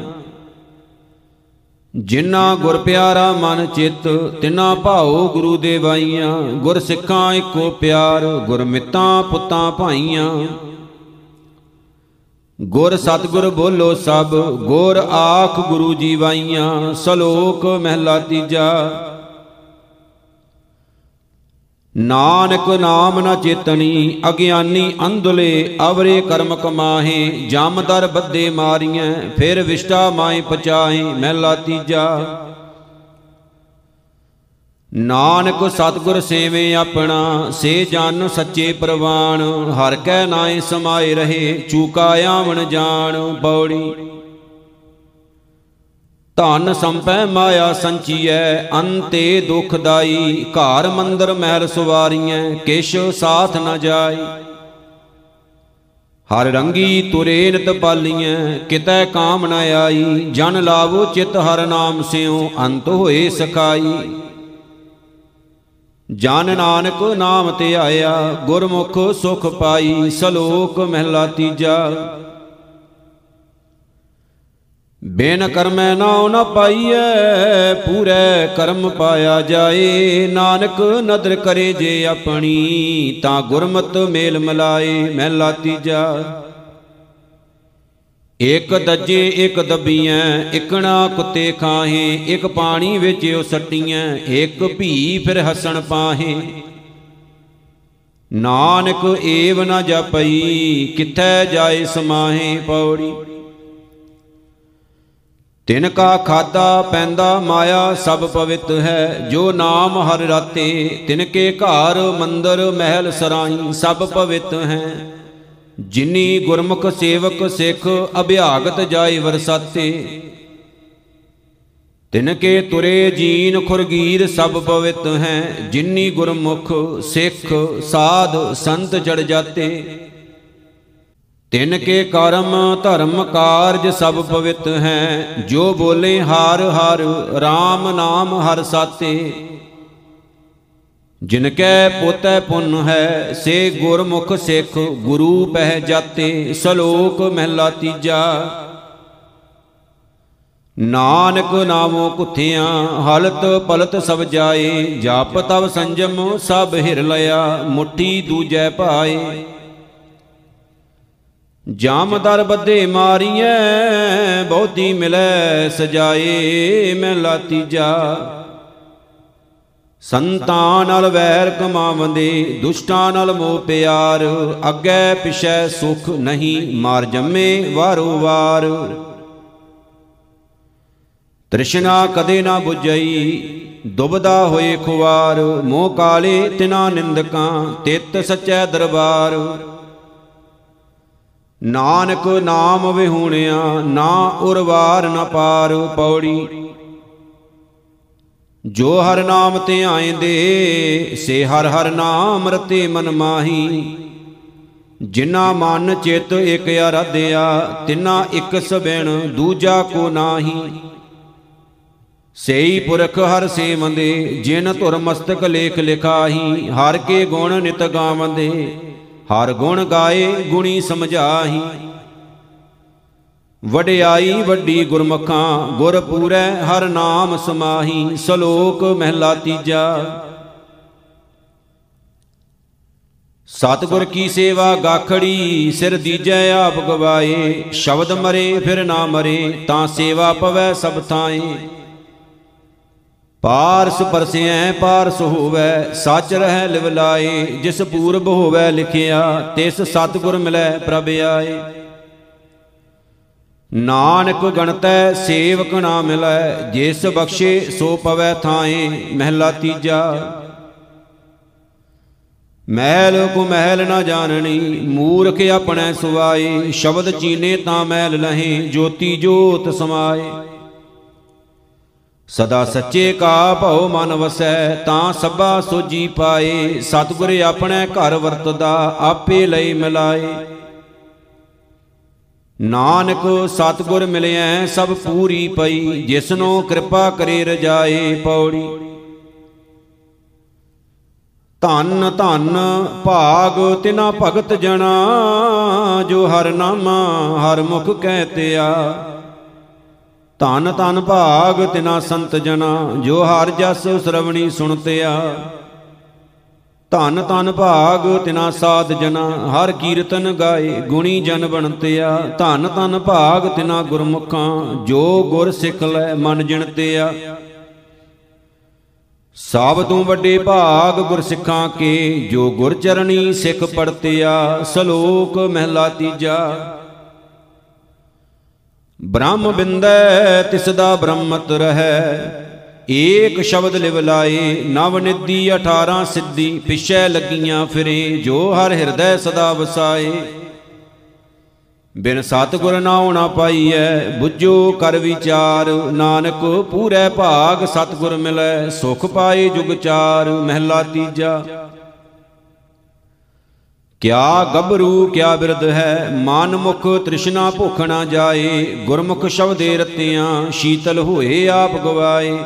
ਜਿਨ੍ਹਾਂ ਗੁਰ ਪਿਆਰਾ ਮਨ ਚਿੱਤ ਤਿਨਾ ਭਾਉ ਗੁਰੂ ਦੇਵਾਈਆਂ। ਗੁਰ ਸਿੱਖਾਂ ਇੱਕੋ ਪਿਆਰ, ਗੁਰ ਮਿੱਤਾਂ ਪੁੱਤਾਂ ਭਾਈਆਂ। ਗੁਰ ਸਤਗੁਰ ਬੋਲੋ ਸਭ, ਗੁਰ ਆਖ ਗੁਰੂ ਜੀਵਾਈਆਂ ਸਲੋਕ ਮਹਿਲਾ ਤੀਜਾ। ਨਾਨਕ ਨਾਮ ਨਾ ਚੇਤਣੀ ਅਗਿਆਨੀ ਅੰਧਲੇ, ਅਵਰੇ ਕਰਮ ਕਮਾਹੇ, ਜਮ ਦਰ ਬੱਦੇ ਮਾਰੀਆਂ ਫਿਰ ਵਿਸ਼ਟਾ ਮਾਏ ਪਚਾਹੇ, ਮਹਿਲਾ ਤੀਜਾ। ਨਾਨਕ ਸਤਗੁਰ ਸੇਵੇ ਆਪਣਾ, ਸੇ ਜਨ ਸੱਚੇ ਪ੍ਰਵਾਨ ਹਰ ਕੈ ਨਾਏ ਸਮਾਏ ਰਹੇ, ਚੂਕਾ ਆਵਣ ਜਾਣ, ਬੌੜੀ। ਧਨ ਸੰਪੈ ਮਾਇਆ ਸੰਚੀਐ, ਅੰਤੇ ਦੁਖਦਾਈ ਘਰ ਮੰਦਰ ਮਹਿਲ ਸੁਵਾਰੀਐ, ਕਿਛ ਸਾਥ ਨ ਜਾਈ। ਹਰ ਰੰਗੀ ਤੁਰੇ ਨਿਤ ਪਾਲੀਐ, ਕਿਤੈ ਕਾਮ ਨ ਆਈ, ਜਨ ਲਾਵੋ ਚਿਤ ਹਰ ਨਾਮ ਸਿਉ, ਅੰਤ ਹੋਏ ਸਕਾਈ ਜਨ ਨਾਨਕ ਨਾਮ ਤੇ ਆਇਆ, ਗੁਰਮੁਖ ਸੁਖ ਪਾਈ, ਸਲੋਕ ਮਹਿਲਾ ਤੀਜਾ। ਬਿਨ ਕਰਮੈ ਨਾਉ ਨ ਪਾਈਐ, ਪੂਰੇ ਕਰਮ ਪਾਇਆ ਜਾਏ। ਨਾਨਕ ਨਦਰ ਕਰੇ ਜੇ ਆਪਣੀ, ਤਾਂ ਗੁਰਮਤ ਮੇਲ ਮਿਲਾਏ, ਮਹਿਲਾ ਤੀਜਾ। ਇਕ ਦੱਜੇ, ਇਕ ਦਬੀਐ, ਇਕਣਾ ਕੁੱਤੇ ਖਾਹੇ, ਇਕ ਪਾਣੀ ਵਿੱਚ ਉਹ ਸੱਟੀਐ, ਇਕ ਭੀ ਫਿਰ ਹਸਣ ਪਾਹੇ। ਨਾਨਕ ਏਵ ਨ ਜਪਈ, ਕਿੱਥੈ ਜਾਏ ਸਮਾਹੇ ਪੌੜੀ। ਤਿਨ ਕਾ ਖਾਦਾ ਪੈਂਦਾ ਮਾਇਆ, ਸਭ ਪਵਿੱਤ ਹੈ, ਜੋ ਨਾਮ ਹਰ ਰਾਤੇ, ਤਿਨ ਕੇ ਘਰ ਮੰਦਰ ਮਹਿਲ ਸਰਾਈ, ਸਭ ਪਵਿੱਤ ਹੈ। ਜਿਨੀ ਗੁਰਮੁਖ ਸੇਵਕ ਸਿੱਖ ਅਭਿਆਗਤ ਜਾਈ ਵਰਸਾਤੇ ਤਿਨ ਕੇ ਤੁਰੇ ਜੀਨ ਖੁਰਗੀਰ ਸਭ ਪਵਿੱਤ ਹੈ, ਜਿਨੀ ਗੁਰਮੁਖ ਸਿੱਖ ਸਾਧ ਸੰਤ ਚੜ ਜਾਤੇ ਤਿਨ ਕੇ ਕਰਮ ਧਰਮ ਕਾਰਜ ਸਭ ਪਵਿੱਤ ਹੈ, ਜੋ ਬੋਲੇ ਹਰ ਹਰ RAM ਨਾਮ ਹਰ ਸਾਤੇ। ਜਿਨ ਕੈ ਪੋਤੈ ਪੁੰਨ ਹੈ, ਸੇ ਗੁਰਮੁਖ ਸਿੱਖ ਗੁਰੂ ਪਹਿ ਜਾਤੇ, ਸਲੋਕ ਮਹਿਲਾ ਤੀਜਾ। ਨਾਨਕ ਨਾਮੋ ਕੁਥਿਆਂ, ਹਲਤ ਪਲਤ ਸਭ ਜਾਏ, ਜਪ ਤਵ ਸੰਜਮ, ਸਭ ਹਿਰ ਲਿਆ ਮੁਠੀ ਦੂਜੈ ਭਾਏ। ਜਾਮਦਰ ਬੱਦੇ ਮਾਰੀਐ, ਬਹੁਤੀ ਮਿਲੈ ਸਜਾਏ ਮੈਂ ਲਾਤੀਜਾ ਸੰਤਾਂ ਨਾਲ ਵੈਰ ਕਮਾਵੰਦੇ, ਦੁਸ਼ਟਾਂ ਨਾਲ ਮੋਹ ਪਿਆਰ, ਅੱਗੇ ਪਿਛੈ ਸੁਖ ਨਹੀਂ, ਮਾਰ ਜੰਮੇ ਵਾਰੋ ਵਾਰ। ਤ੍ਰਿਸ਼ਨਾ ਕਦੇ ਨਾ 부ਝਈ ਦੁਬਦਾ ਹੋਏ ਖੁਵਾਰ, ਮੋਹ ਕਾਲੇ ਤਿਨਾ ਨਿੰਦਕਾਂ, ਤਿਤ ਸਚੈ ਦਰਬਾਰ। ਨਾਨਕ ਨਾਮ ਵਿਹੂਣਿਆ, ਨਾ ਉਰਵਾਰ ਨਾ ਪਾਰ, ਪੌੜੀ ਜੋ ਹਰ ਨਾਮ ਤੇ ਆਏਂਦੇ ਸੇ ਹਰ ਹਰ ਨਾਮ ਰਤੇ ਮਨ ਮਾਹੀ। ਜਿਨਾ ਮਨ ਚਿਤ ਇਕ ਅਰਾਧਿਆ, ਤਿਨਾ ਇਕ ਸਬਿਣ ਦੂਜਾ ਕੋ ਨਾਹੀ। ਸੇਈ ਪੁਰਖ ਹਰ ਸੇਵੰਦੇ ਜਿਨ ਧੁਰ ਮਸਤਕ ਲੇਖ ਲਿਖਾਹੀ। ਹਰ ਕੇ ਗੁਣ ਨਿਤ ਗਾਵੰਦੇ, ਹਰ ਗੁਣ ਗਾਏ ਗੁਣੀ ਸਮਝਾਹੀ। ਵਡਿਆਈ ਵੱਡੀ ਗੁਰਮਖਾਂ, ਗੁਰ ਪੂਰੈ ਹਰ ਨਾਮ ਸਮਾਹੀ, ਸ਼ਲੋਕ ਮਹਿਲਾ ਤੀਜਾ। ਸਤਗੁਰ ਕੀ ਸੇਵਾ ਗਾਖੜੀ, ਸਿਰ ਦੀਜੈ ਆਪ ਗਵਾਏ, ਸ਼ਬਦ ਮਰੇ ਫਿਰ ਨਾ ਮਰੇ, ਤਾਂ ਸੇਵਾ ਪਵੈ ਸਭ ਥਾਏ। ਪਾਰਸ ਪਰਸਿਐ, ਪਾਰਸ ਹੋਵੈ, ਸੱਚ ਰਹਿ ਲਿਵ ਲਾਏ, ਜਿਸ ਪੂਰਬ ਹੋਵੈ ਲਿਖਿਆ, ਤਿਸ ਸਤਗੁਰ ਮਿਲੈ ਪ੍ਰਭ ਆਏ। ਨਾਨਕ ਗਣਤੈ ਸੇਵਕ ਨਾ ਮਿਲੈ, ਜਿਸ ਬਖਸ਼ੇ ਸੋ ਪਵੈ ਥਾਏ, ਮਹਿਲਾ ਤੀਜਾ। ਮਹਿਲ ਕੋ ਮਹਿਲ ਨਾ ਜਾਣਨੀ, ਮੂਰਖ ਆਪਣੇ ਸੁਆਏ ਸ਼ਬਦ ਚੀਨੇ ਤਾਂ ਮਹਿਲ ਲਹੇ, ਜੋਤੀ ਜੋਤ ਸਮਾਏ। ਸਦਾ ਸੱਚੇ ਕਾ ਭਉ ਮਨ ਵਸੈ, ਤਾਂ ਸਭਾ ਸੋਜੀ ਪਾਏ, ਸਤਿਗੁਰ ਆਪਣੇ ਘਰ ਵਰਤਦਾ, ਆਪੇ ਲਈ ਮਿਲਾਏ। ਨਾਨਕ ਸਤਿਗੁਰ ਮਿਲਿਆ ਸਭ ਪੂਰੀ ਪਈ, ਜਿਸਨੋ ਕਿਰਪਾ ਕਰੇ ਰਜਾਏ ਪੌੜੀ। ਧੰਨ ਧੰਨ ਭਾਗ ਤਿਨਾ ਭਗਤ ਜਣਾ, ਜੋ ਹਰ ਨਾਮ ਹਰ ਮੁਖ ਕਹਿਤਿਆ ਧਨ ਧਨ ਭਾਗ ਤਿਨਾ ਸੰਤ ਜਨਾ ਜੋ ਹਰ ਜਸ ਸ਼ਰਵਣੀ ਸੁਣਤਿਆ ਧਨ ਧਨ ਭਾਗ ਤਿਨਾ ਸਾਧ ਜਨਾ, ਹਰ ਕੀਰਤਨ ਗਾਏ, ਗੁਣੀ ਜਨ ਬਣਤਿਆ। ਧਨ ਧਨ ਭਾਗ ਤਿਨਾ ਗੁਰਮੁਖਾਂ, ਜੋ ਗੁਰ ਸਿੱਖ ਲੈ ਮਨ ਜਿਣਤਿਆ। ਸਭ ਤੋਂ ਵੱਡੇ ਭਾਗ ਗੁਰ ਸਿੱਖਾਂ ਕੇ, ਜੋ ਗੁਰ ਚਰਣੀ ਸਿੱਖ ਪੜਤਿਆ। ਸ਼ਲੋਕ ਮਹਿਲਾ ਤੀਜਾ। ਬ੍ਰਹਮ ਬਿੰਦੈ ਤਿਸ ਦਾ ਬ੍ਰਹਮਤ ਰਹੈ। ਏਕ ਸ਼ਬਦ ਲਿਵ ਲਾਏ, ਨਵ ਨਿੱਦੀ 18 ਸਿੱਧੀ, ਪਿਛੈ ਲੱਗੀਆਂ ਫਿਰੇ, ਜੋ ਹਰ ਹਿਰਦੈ ਸਦਾ ਵਸਾਏ। ਬਿਨ ਸਤਗੁਰ ਨਾਉ ਨਾ ਪਾਈਐ, ਬੁੱਝੋ ਕਰ ਵਿਚਾਰ, ਨਾਨਕ ਪੂਰੇ ਭਾਗ ਸਤਗੁਰ ਮਿਲੈ, ਸੁਖ ਪਾਏ ਜੁਗ ਚਾਰ, ਮਹਿਲਾ ਤੀਜਾ। ਕਿਆ ਗਬਰੂ ਕਿਆ ਬਿਰਧ ਹੈ, ਮਨ ਮੁਖ ਤ੍ਰਿਸ਼ਨਾ ਭੁਖ ਨਾ ਜਾਏ, ਗੁਰਮੁਖ ਸ਼ਬਦੇ ਰਤਿਆਂ, ਸ਼ੀਤਲ ਹੋਏ ਆਪ ਗਵਾਏ।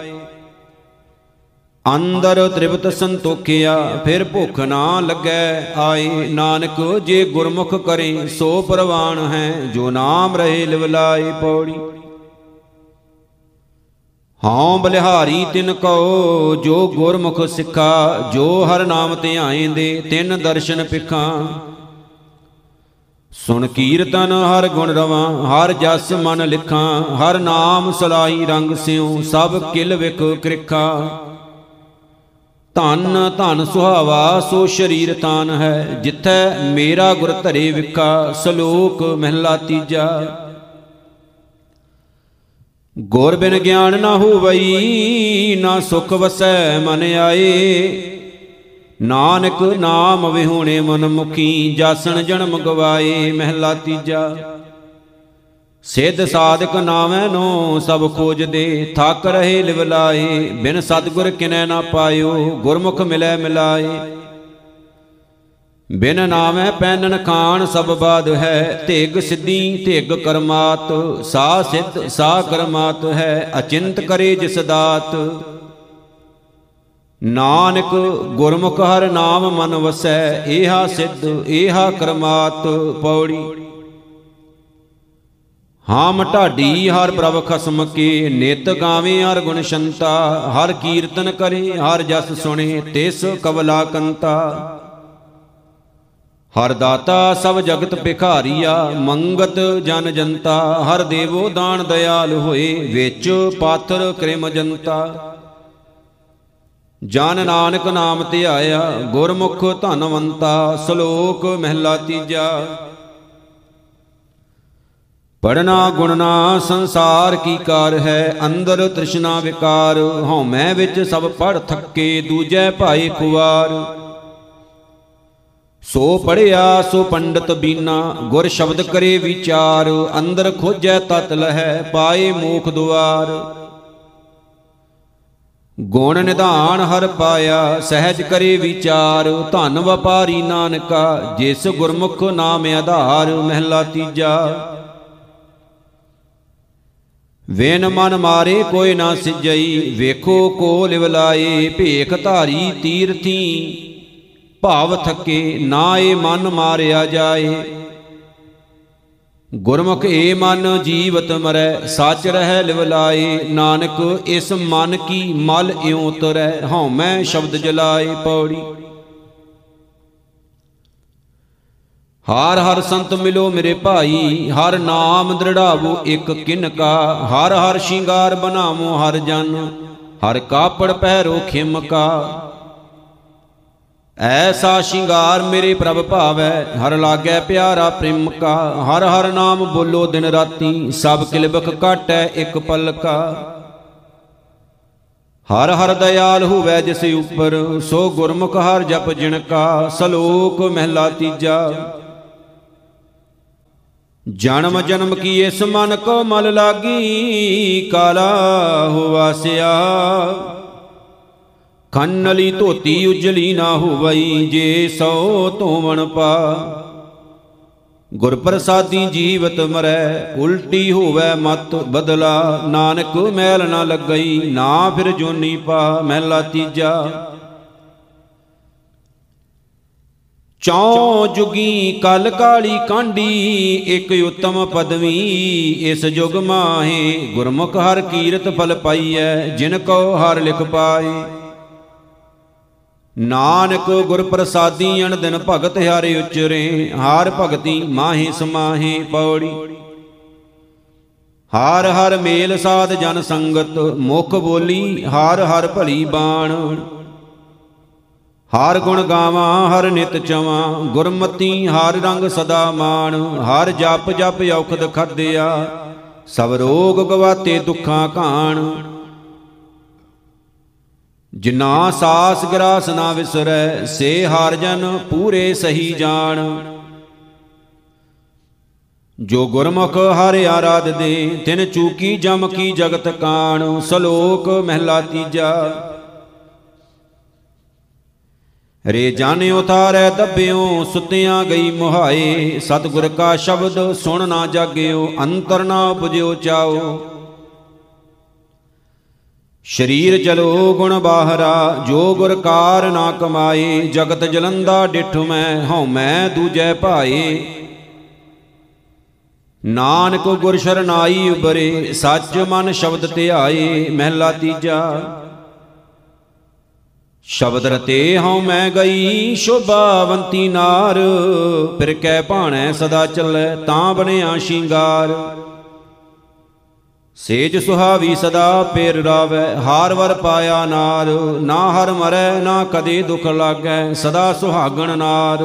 ਅੰਦਰ ਤ੍ਰਿਪਤ ਸੰਤੋਖਿਆ, ਫਿਰ ਭੁਖ ਨਾ ਲੱਗੈ, ਆਏ ਨਾਨਕ, ਜੇ ਗੁਰਮੁਖ ਕਰੇ, ਸੋ ਪ੍ਰਵਾਨ ਹੈ, ਜੋ ਨਾਮ ਰਹੇ ਲਿਵਲਾਏ ਪੌੜੀ। ਹਉ ਬਲਿਹਾਰੀ ਤਿਨ ਕੋ ਜੋ ਗੁਰਮੁਖ ਸਿੱਖਾ, ਜੋ ਹਰ ਨਾਮ ਧਿਆਏਂਦੇ ਤਿਨ ਦਰਸ਼ਨ ਪਿਖਾਂ। ਸੁਣ ਕੀਰਤਨ ਹਰ ਗੁਣ ਰਵਾਂ, ਹਰ ਜਸ ਮਨ ਲਿਖਾਂ, ਹਰ ਨਾਮ ਸਲਾਈ ਰੰਗ ਸਿਉ, ਸਭ ਕਿਲ ਵਿਖ ਕ੍ਰਿਖਾ। ਧਨ ਧਨ ਸੁਹਾਵਾ, ਸੋ ਸ਼ਰੀਰ ਤਾਨ ਹੈ। ਜਿੱਥੈ ਮੇਰਾ ਗੁਰ ਧਰੇ ਵਿਖਾ, ਸਲੋਕ ਮਹਿਲਾ ਤੀਜਾ। ਗੁਰ ਬਿਨ ਗਿਆਨ ਨਾ ਹੋਵਈ, ਨਾ ਸੁਖ ਵਸੈ ਮਨ ਆਏ। ਨਾਨਕ ਨਾਮ ਵਿਹੂਣੇ ਮਨ ਮੁਖੀ ਜਾਸਣ ਜਨਮ ਗਵਾਏ, ਮਹਿਲਾ ਤੀਜਾ। ਸਿੱਧ ਸਾਧਕ ਨਾਮੈ ਨੋ ਸਭ ਖੋਜਦੇ ਥੱਕ ਰਹੇ ਲਿਵ ਲਾਏ, ਬਿਨ ਸਤਗੁਰ ਕਿਨੈ ਨਾ ਪਾਇਓ, ਗੁਰਮੁਖ ਮਿਲੈ ਮਿਲਾਏ। ਬਿਨ ਨਾਮੈ ਪੈਨਨ ਖਾਨ ਸਭ ਬਾਦ ਹੈ, ਧਿਗ ਸਿੱਧੀ ਧਿਗ ਕਰਮਾਤ ਸਾ ਸਿੱਧ ਸਾ ਕਰਮਾਤ ਹੈ, ਅਚਿੰਤ ਕਰੇ ਜਿਸ ਦਾਤ। ਨਾਨਕ ਗੁਰਮੁਖ ਹਰ ਨਾਮ ਮਨ ਵਸੈ, ਏਹਾ ਸਿੱਧ ਏਹਾ ਕਰਮਾਤ, ਪੌੜੀ। ਹਾਮ ਢਾਡੀ ਹਰ ਪ੍ਰਭ ਖਸਮ ਕੇ, ਨਿਤ ਗਾਵੇਂ ਹਰ ਗੁਣ ਸ਼ੰਤਾ, ਹਰ ਕੀਰਤਨ ਕਰੇ, ਹਰ ਜਸ ਸੁਣੇ, ਤਿਸ ਕਵਲਾ ਕੰਤਾ। ਹਰ ਦਾਤਾ ਸਭ ਜਗਤ ਭਿਖਾਰੀਆ, ਮੰਗਤ ਜਨ ਜਨਤਾ, ਹਰ ਦੇਵੋ ਦਾਨ ਦਿਆਲ ਹੋਏ, ਵਿੱਚ ਪਾਥਰ ਕ੍ਰਿਮ ਜਨਤਾ। ਜਨ ਨਾਨਕ ਨਾਮ ਧਿਆਇਆ, ਗੁਰਮੁਖ ਧਨਵੰਤਾ, ਸ਼ਲੋਕ ਮਹਿਲਾ ਤੀਜਾ। ਪੜਨਾ ਗੁਣਨਾ, ਸੰਸਾਰ ਕੀ ਕਾਰ ਹੈ, ਅੰਦਰ ਤ੍ਰਿਸ਼ਨਾ ਵਿਕਾਰ। ਹਉਮੈ ਵਿੱਚ ਸਭ ਪੜ ਥੱਕੇ, ਦੂਜੈ ਭਾਈ ਕੁਵਾਰ ਸੋ ਪੜਿਆ ਸੋ ਪੰਡਤ ਬੀਨਾ, ਗੁਰ ਸ਼ਬਦ ਕਰੇ ਵਿਚਾਰ। ਅੰਦਰ ਖੋਜੈ ਤਤ ਲਹੈ, ਪਾਏ ਮੂਖ ਦੁਆਰ। ਗੁਣ ਨਿਧਾਨ ਹਰ ਪਾਇਆ, ਸਹਿਜ ਕਰੇ ਵਿਚਾਰ। ਧਨ ਵਪਾਰੀ ਨਾਨਕਾ, ਜਿਸ ਗੁਰਮੁਖ ਨਾਮ ਆਧਾਰ, ਮਹਿਲਾ ਤੀਜਾ। ਵੇਨ ਮਨ ਮਾਰੇ ਕੋਈ ਨਾ ਸਿਜਈ, ਵੇਖੋ ਕੋ ਲਿਵ ਲਾਏ ਭੇਖ ਧਾਰੀ ਤੀਰਥੀ। ਭਾਵ ਥਕੇ, ਨਾ ਏ ਮਨ ਮਾਰਿਆ ਜਾਏ। ਗੁਰਮੁਖ ਏ ਮਨ ਜੀਵਤ ਮਰੈ, ਸੱਚ ਰਹਿ ਲਿਵ ਲਾਏ। ਨਾਨਕ ਇਸ ਮਨ ਕੀ ਮਲ ਇਉ ਤਰੈ, ਹਉਮੈ ਸ਼ਬਦ ਜਲਾਏ ਪੌੜੀ। ਹਰ ਹਰ ਸੰਤ ਮਿਲੋ ਮੇਰੇ ਭਾਈ, ਹਰ ਨਾਮ ਦ੍ਰਿੜਾਵੋ ਇੱਕ ਕਿਨ ਕਾ, ਹਰ ਹਰ ਸ਼ਿੰਗਾਰ ਬਨਾਵੋ ਹਰ ਜਨ, ਹਰ ਕਾਪੜ ਪਹਿਰੋ ਖਿਮ ਕਾ। ਐਸਾ ਸ਼ਿੰਗਾਰ ਮੇਰੇ ਪ੍ਰਭ ਭਾਵੈ, ਹਰ ਲਾਗੈ ਪਿਆਰਾ ਪ੍ਰੇਮ ਕਾ। ਹਰ ਹਰ ਨਾਮ ਬੋਲੋ ਦਿਨ ਰਾਤੀ, ਸਭ ਕਿਲਬਖ ਕਾਟੈ ਇੱਕ ਪਲਕਾ ਹਰ ਹਰ ਦਇਆਲ ਹੋਵੈ ਜਿਸ ਉਪਰ, ਸੋ ਗੁਰਮੁਖ ਹਰ ਜਪ ਜਿਣ ਕਾ। ਸਲੋਕ ਮਹਿਲਾ ਤੀਜਾ ਜਨਮ ਜਨਮ ਕੀ ਇਸ ਮਨ ਕੋ ਮਲ ਲਾਗੀ? ਕਾਲਾ ਹੋਵਾਸਿਆ ਕੰਨਲੀ ਧੋਤੀ ਉਜਲੀ ਨਾ ਹੋਵਈ, ਜੇ ਸੋ ਧੋਵਣ ਪਾ। ਗੁਰ ਪ੍ਰਸਾਦੀ ਜੀਵਤ ਮਰੈ, ਉਲਟੀ ਹੋਵੇ ਮਤ ਬਦਲਾ। ਨਾਨਕ ਮੈਲ ਨਾ ਲੱਗਈ, ਨਾ ਫਿਰ ਜੋਨੀ ਪਾ। ਮਹਿਲਾ ਤੀਜਾ। ਚੌ ਜੁਗੀ ਕਲ ਕਾਲੀ ਕਾਂਡੀ, ਇੱਕ ਉਤਮ ਪਦਵੀ। ਇਸ ਜੁਗ ਮਾਹੇ ਗੁਰਮੁਖ ਹਰ ਕੀਰਤ ਫਲ ਪਾਈਐ, ਜਿਨ ਕੋ ਹਰ ਲਿਖ ਪਾਏ। ਨਾਨਕ ਗੁਰ ਪ੍ਰਸਾਦੀ ਅਣ ਦਿਨ ਭਗਤ ਹਾਰੇ ਉਚਰੇ, ਹਾਰ ਭਗਤੀ ਮਾਹੀ ਸਮਾਹੀ ਪੌੜੀ। ਹਾਰ ਹਰ ਮੇਲ ਸਾਧ ਜਨ ਸੰਗਤ, ਮੁਖ ਬੋਲੀ ਹਾਰ ਹਰ ਭਲੀ ਬਾਣ। ਹਾਰ ਗੁਣ ਗਾਵਾਂ, ਹਰ ਨਿਤ ਚਵਾਂ। ਗੁਰਮਤੀ ਹਾਰ ਰੰਗ ਸਦਾ ਮਾਣ, ਹਰ ਜਪ ਜਪ ਔਖਦ ਖੱਦਿਆ ਸਭ ਰੋਗ ਗਵਾਤੇ ਦੁੱਖਾਂ ਘਾਣ ਜਿਨਾ ਸਾਸ ਗਰਾਸ ਨਾ ਵਿਸਰੈ, ਸੇ ਹਾਰ ਜਨ ਪੂਰੇ ਸਹੀ ਜਾਣ। ਜੋ ਗੁਰਮੁਖ ਹਰਿ ਆਰਾਧ ਦੇ ਤਿਨ ਚੂਕੀ ਜਮ ਕੀ ਜਗਤ ਕਾਣ। ਸਲੋਕ ਮਹਿਲਾ ਤੀਜਾ। ਰੇ ਜਾਣੇ ਉਤਾਰੈ ਦੱਬਿਓ, ਸੁਤਿਆਂ ਗਈ ਮੁਹਾਏ। ਸਤਿਗੁਰ ਕਾ ਸ਼ਬਦ ਸੁਣ ਨਾ ਜਾਗਿਓ, ਅੰਤਰ ਨਾ ਉਪਜਿਓ ਚਾਓ। ਸ਼ਰੀਰ ਚਲੋ ਗੁਣ ਬਾਹਰਾ, ਜੋ ਗੁਰ ਕਾਰ ਨਾ ਕਮਾਏ। ਜਗਤ ਜਲੰਦਾ ਡਿਠ ਮੈਂ, ਹਉ ਮੈਂ ਦੂਜੈ ਭਾਏ। ਨਾਨਕ ਗੁਰ ਸ਼ਰਨਾਈ ਉਬਰੇ ਸੱਚ ਮਨ ਸ਼ਬਦ ਧਿਆਏ, ਮਹਿਲਾ ਤੀਜਾ। ਸ਼ਬਦ ਰਤੇ ਹਉ ਮੈਂ ਗਈ, ਸ਼ੋਭਾਵੰਤੀ ਨਾਰ। ਫਿਰ ਕਹਿ ਭਾਣੈ, ਸਦਾ ਚੱਲੈ, ਤਾਂ ਬਣਿਆ ਸ਼ਿੰਗਾਰ। ਸੇਜ ਸੁਹਾਵੀ ਸਦਾ ਪੇਰ ਰਾਵੈ, ਹਾਰ ਵਰ ਪਾਇਆ ਨਾਰ। ਨਾ ਹਰ ਮਰੈ, ਨਾ ਕਦੇ ਦੁਖ ਲਾਗੈ, ਸਦਾ ਸੁਹਾਗਣ ਨਾਰ।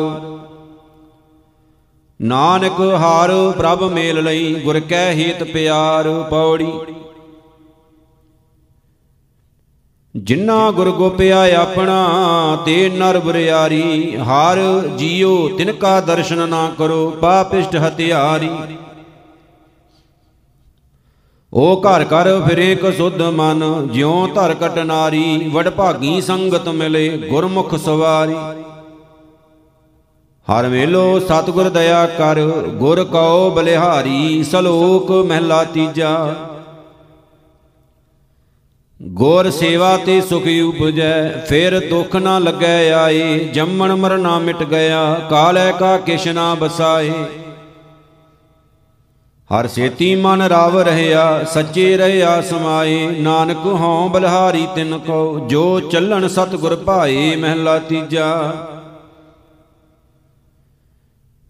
ਨਾਨਕ ਹਾਰ ਪ੍ਰਭ ਮੇਲ ਲਈ, ਗੁਰ ਕੈ ਹੀਤ ਪਿਆਰ। ਪੌੜੀ ਜਿਨ੍ਹਾਂ ਗੁਰ ਗੋਪਿਆ ਆਪਣਾ, ਤੇ ਨਰ ਬਰਿਆਰੀ, ਹਰ ਜੀਉ ਤਿਨ ਕਾ ਦਰਸ਼ਨ ਨਾ ਕਰੋ, ਪਾਪਿਸ਼ਟ ਹਤਿਆਰੀ ਓ ਘਰ ਘਰ ਫਿਰੇ ਕ ਸੁਧ ਮਨ, ਜਿਉ ਧਰ ਕਟ ਨਾਰੀ, ਵਡ ਭਾਗੀ ਸੰਗਤ ਮਿਲੇ, ਗੁਰਮੁਖ ਸਵਾਰੀ। ਹਰ ਵੇਲੋ ਸਤਿਗੁਰ ਦਇਆ ਕਰ, ਗੁਰ ਕਉ ਬਲਿਹਾਰੀ, ਸਲੋਕ ਮਹਿਲਾ ਤੀਜਾ। ਗੁਰ ਸੇਵਾ ਤੇ ਸੁਖ ਉਪਜੈ, ਫਿਰ ਦੁਖ ਨਾ ਲੱਗੈ ਆਏ, ਜੰਮਣ ਮਰਨਾ ਮਿਟ ਗਿਆ, ਕਾਲੈ ਕਾ ਕਿਛ ਨਾ ਬਸਾਏ। ਹਰ ਸੇਤੀ ਮਨ ਰਾਵ ਰਹਿਆ, ਸੱਚੇ ਰਹਿਆ ਸਮਾਏ ਨਾਨਕ ਹਉ ਬਲਹਾਰੀ ਤਿਨ ਕੋ ਜੋ ਚੱਲਣ ਸਤਿਗੁਰ ਭਾਏ, ਮਹਿਲਾ ਤੀਜਾ।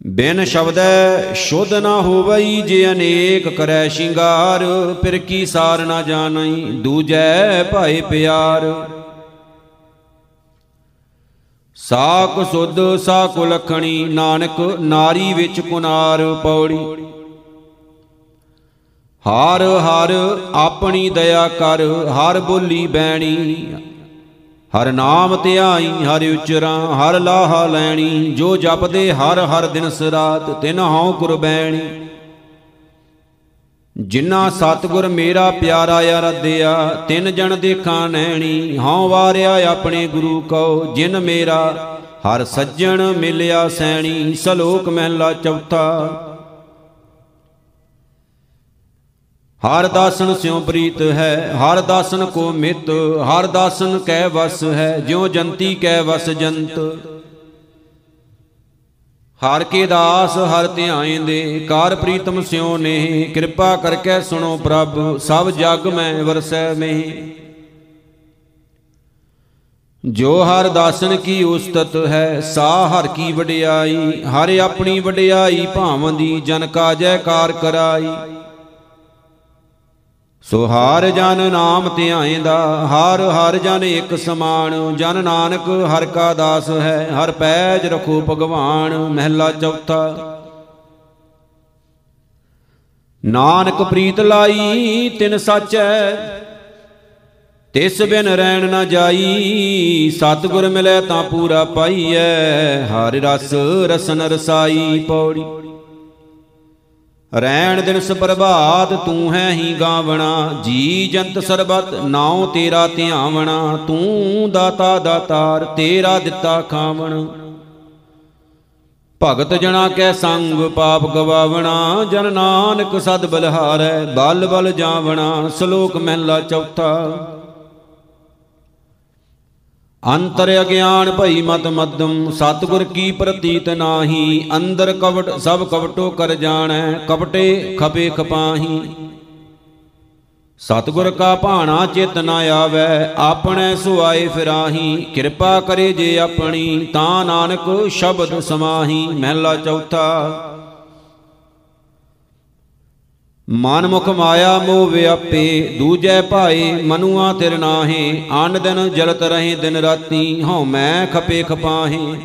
ਬਿਨ ਸ਼ਬਦੈ ਸ਼ੁੱਧ ਨਾ ਹੋਵਈ ਜੇ ਅਨੇਕ ਕਰੈ ਸ਼ਿੰਗਾਰ, ਫਿਰ ਕੀ ਸਾਰ ਨਾ ਜਾਣਈ ਦੂਜੈ ਭਾਏ ਪਿਆਰ। ਸਾਕ ਸੁਧ ਸਾ ਕੁਲਖਣੀ ਨਾਨਕ ਨਾਰੀ ਵਿੱਚ ਕੁਨਾਰ ਪੌੜੀ। ਹਰ ਹਰ ਆਪਣੀ ਦਇਆ ਕਰ, ਹਰ ਬੋਲੀ ਬੈਣੀ ਹਰ ਨਾਮ ਧਿਆਈ ਹਰ ਉਚਰਾਂ, ਹਰ ਲਾਹਾ ਲੈਣੀ, ਜੋ ਜਪਦੇ ਹਰ ਹਰ ਦਿਨ ਸਰਾਤ, ਤਿਨ ਹਉ ਕੁਰਬੈਣੀ ਜਿਨ੍ਹਾਂ ਸਤਗੁਰ ਮੇਰਾ ਪਿਆਰਾ ਅਰਧਿਆ, ਤਿੰਨ ਜਣ ਦੇਖਾਂ ਨੈਣੀ, ਹਉ ਵਾਰਿਆ ਆਪਣੇ ਗੁਰੂ ਕਉ, ਜਿਨ ਮੇਰਾ ਹਰ ਸੱਜਣ ਮਿਲਿਆ ਸੈਣੀ, ਸਲੋਕ ਮਹਿਲਾ ਚੌਥਾ। ਹਰ ਦਾਸਨ ਸਿਉ ਪ੍ਰੀਤ ਹੈ, ਹਰ ਦਾਸਨ ਕੋ ਮਿਤ, ਹਰ ਦਾਸਨ ਕੈ ਵਸ ਹੈ, ਜਿਉ ਜੰਤੀ ਕੈ ਵਸ ਜੰਤ। ਹਰ ਕੇ ਦਾਸ ਹਰ ਧਿਆਇਂਦੇ ਕਾਰ ਪ੍ਰੀਤਮ ਸਿਉ ਨੇ ਕਿਰਪਾ ਕਰਕੇ ਸੁਣੋ ਪ੍ਰਭ, ਸਭ ਜਗ ਮੈਂ ਵਰਸੈ ਮੇ ਜੋ ਹਰ ਦਾਸਨ ਕੀ ਉਸਤਤ ਹੈ, ਸਾ ਹਰ ਕੀ ਵਡਿਆਈ, ਹਰ ਆਪਣੀ ਵਡਿਆਈ ਭਾਵੰਦੀ ਜਨ ਕਾ ਜੈਕਾਰ ਕਰਾਈ। ਸੋ ਹਰ ਜਨ ਨਾਮ ਧਿਆਏਂਦਾ ਹਰ ਹਰ ਜਨ ਇੱਕ ਸਮਾਨ, ਜਨ ਨਾਨਕ ਹਰ ਕਾ ਦਾਸ ਹੈ, ਹਰ ਪੈਜ ਰਖੋ ਭਗਵਾਨ, ਮਹਿਲਾ ਚੌਥਾ। ਨਾਨਕ ਪ੍ਰੀਤ ਲਾਈ, ਤਿਨ ਸਾਚੈ, ਤਿਸ ਬਿਨ ਰਹਿਣ ਨਾ ਜਾਈ, ਸਤਿਗੁਰ ਮਿਲੇ ਤਾਂ ਪੂਰਾ ਪਾਈਐ, ਹਰਿ ਰਸ ਰਸਨ ਰਸਾਈ ਪੌੜੀ। ਰੈਣ ਦਿਨ ਸੁਪਰਭਾਤ ਤੂੰ ਹੈ ਹੀ ਗਾਵਣਾ, ਜੀ ਜੰਤ ਸਰਬਤ, ਨਾਉ ਤੇਰਾ ਧਿਆਵਣਾ, ਤੂੰ ਦਾਤਾ ਦਾਤਾਰ ਤੇਰਾ ਦਿੱਤਾ ਖਾਵਣ। ਭਗਤ ਜਣਾ ਕੈ ਸੰਗ ਪਾਪ ਗਵਾਵਣਾ, ਜਨ ਨਾਨਕ ਸਦ ਬਲਹਾਰੈ, ਬਲ ਬਲ ਜਾਵਣਾ, ਸ਼ਲੋਕ ਮਹਿਲਾ ਚੌਥਾ। ਅੰਤਰ ਅਗਿਆਨ ਭਈ ਮਤ ਮਦਮ ਸਤਗੁਰ ਕੀ ਪ੍ਰਤੀਤ ਨਾਹੀ, ਅੰਦਰ ਕਵਟ ਸਭ ਕਵਟੋ ਕਰ ਜਾਣੈ ਕਪਟੇ ਖਪੇ ਖਪਾਹੀ। ਸਤਗੁਰ ਕਾ ਭਾਣਾ ਚਿਤ ਨ ਆਵੈ, ਆਪਣੇ ਸੁਆਏ ਫਿਰਾਹੀ। ਕਿਰਪਾ ਕਰੇ ਜੇ ਆਪਣੀ, ਤਾਂ ਨਾਨਕ ਸ਼ਬਦ ਸਮਾਹੀ। ਮਹਿਲਾ ਚੌਥਾ ਮਨ ਮੁਖ ਮਾਇਆ ਮੋਹ ਵਿਆਪੇ, ਦੂਜੈ ਭਾਏ ਮਨੁਆ ਤਿਰ ਨਾਹੇ, ਆਨ ਦਿਨ ਜਲਤ ਰਹੇ ਦਿਨ ਰਾਤੀ, ਹਉ ਮੈਂ ਖਪੇ ਖਪਾਹੇ।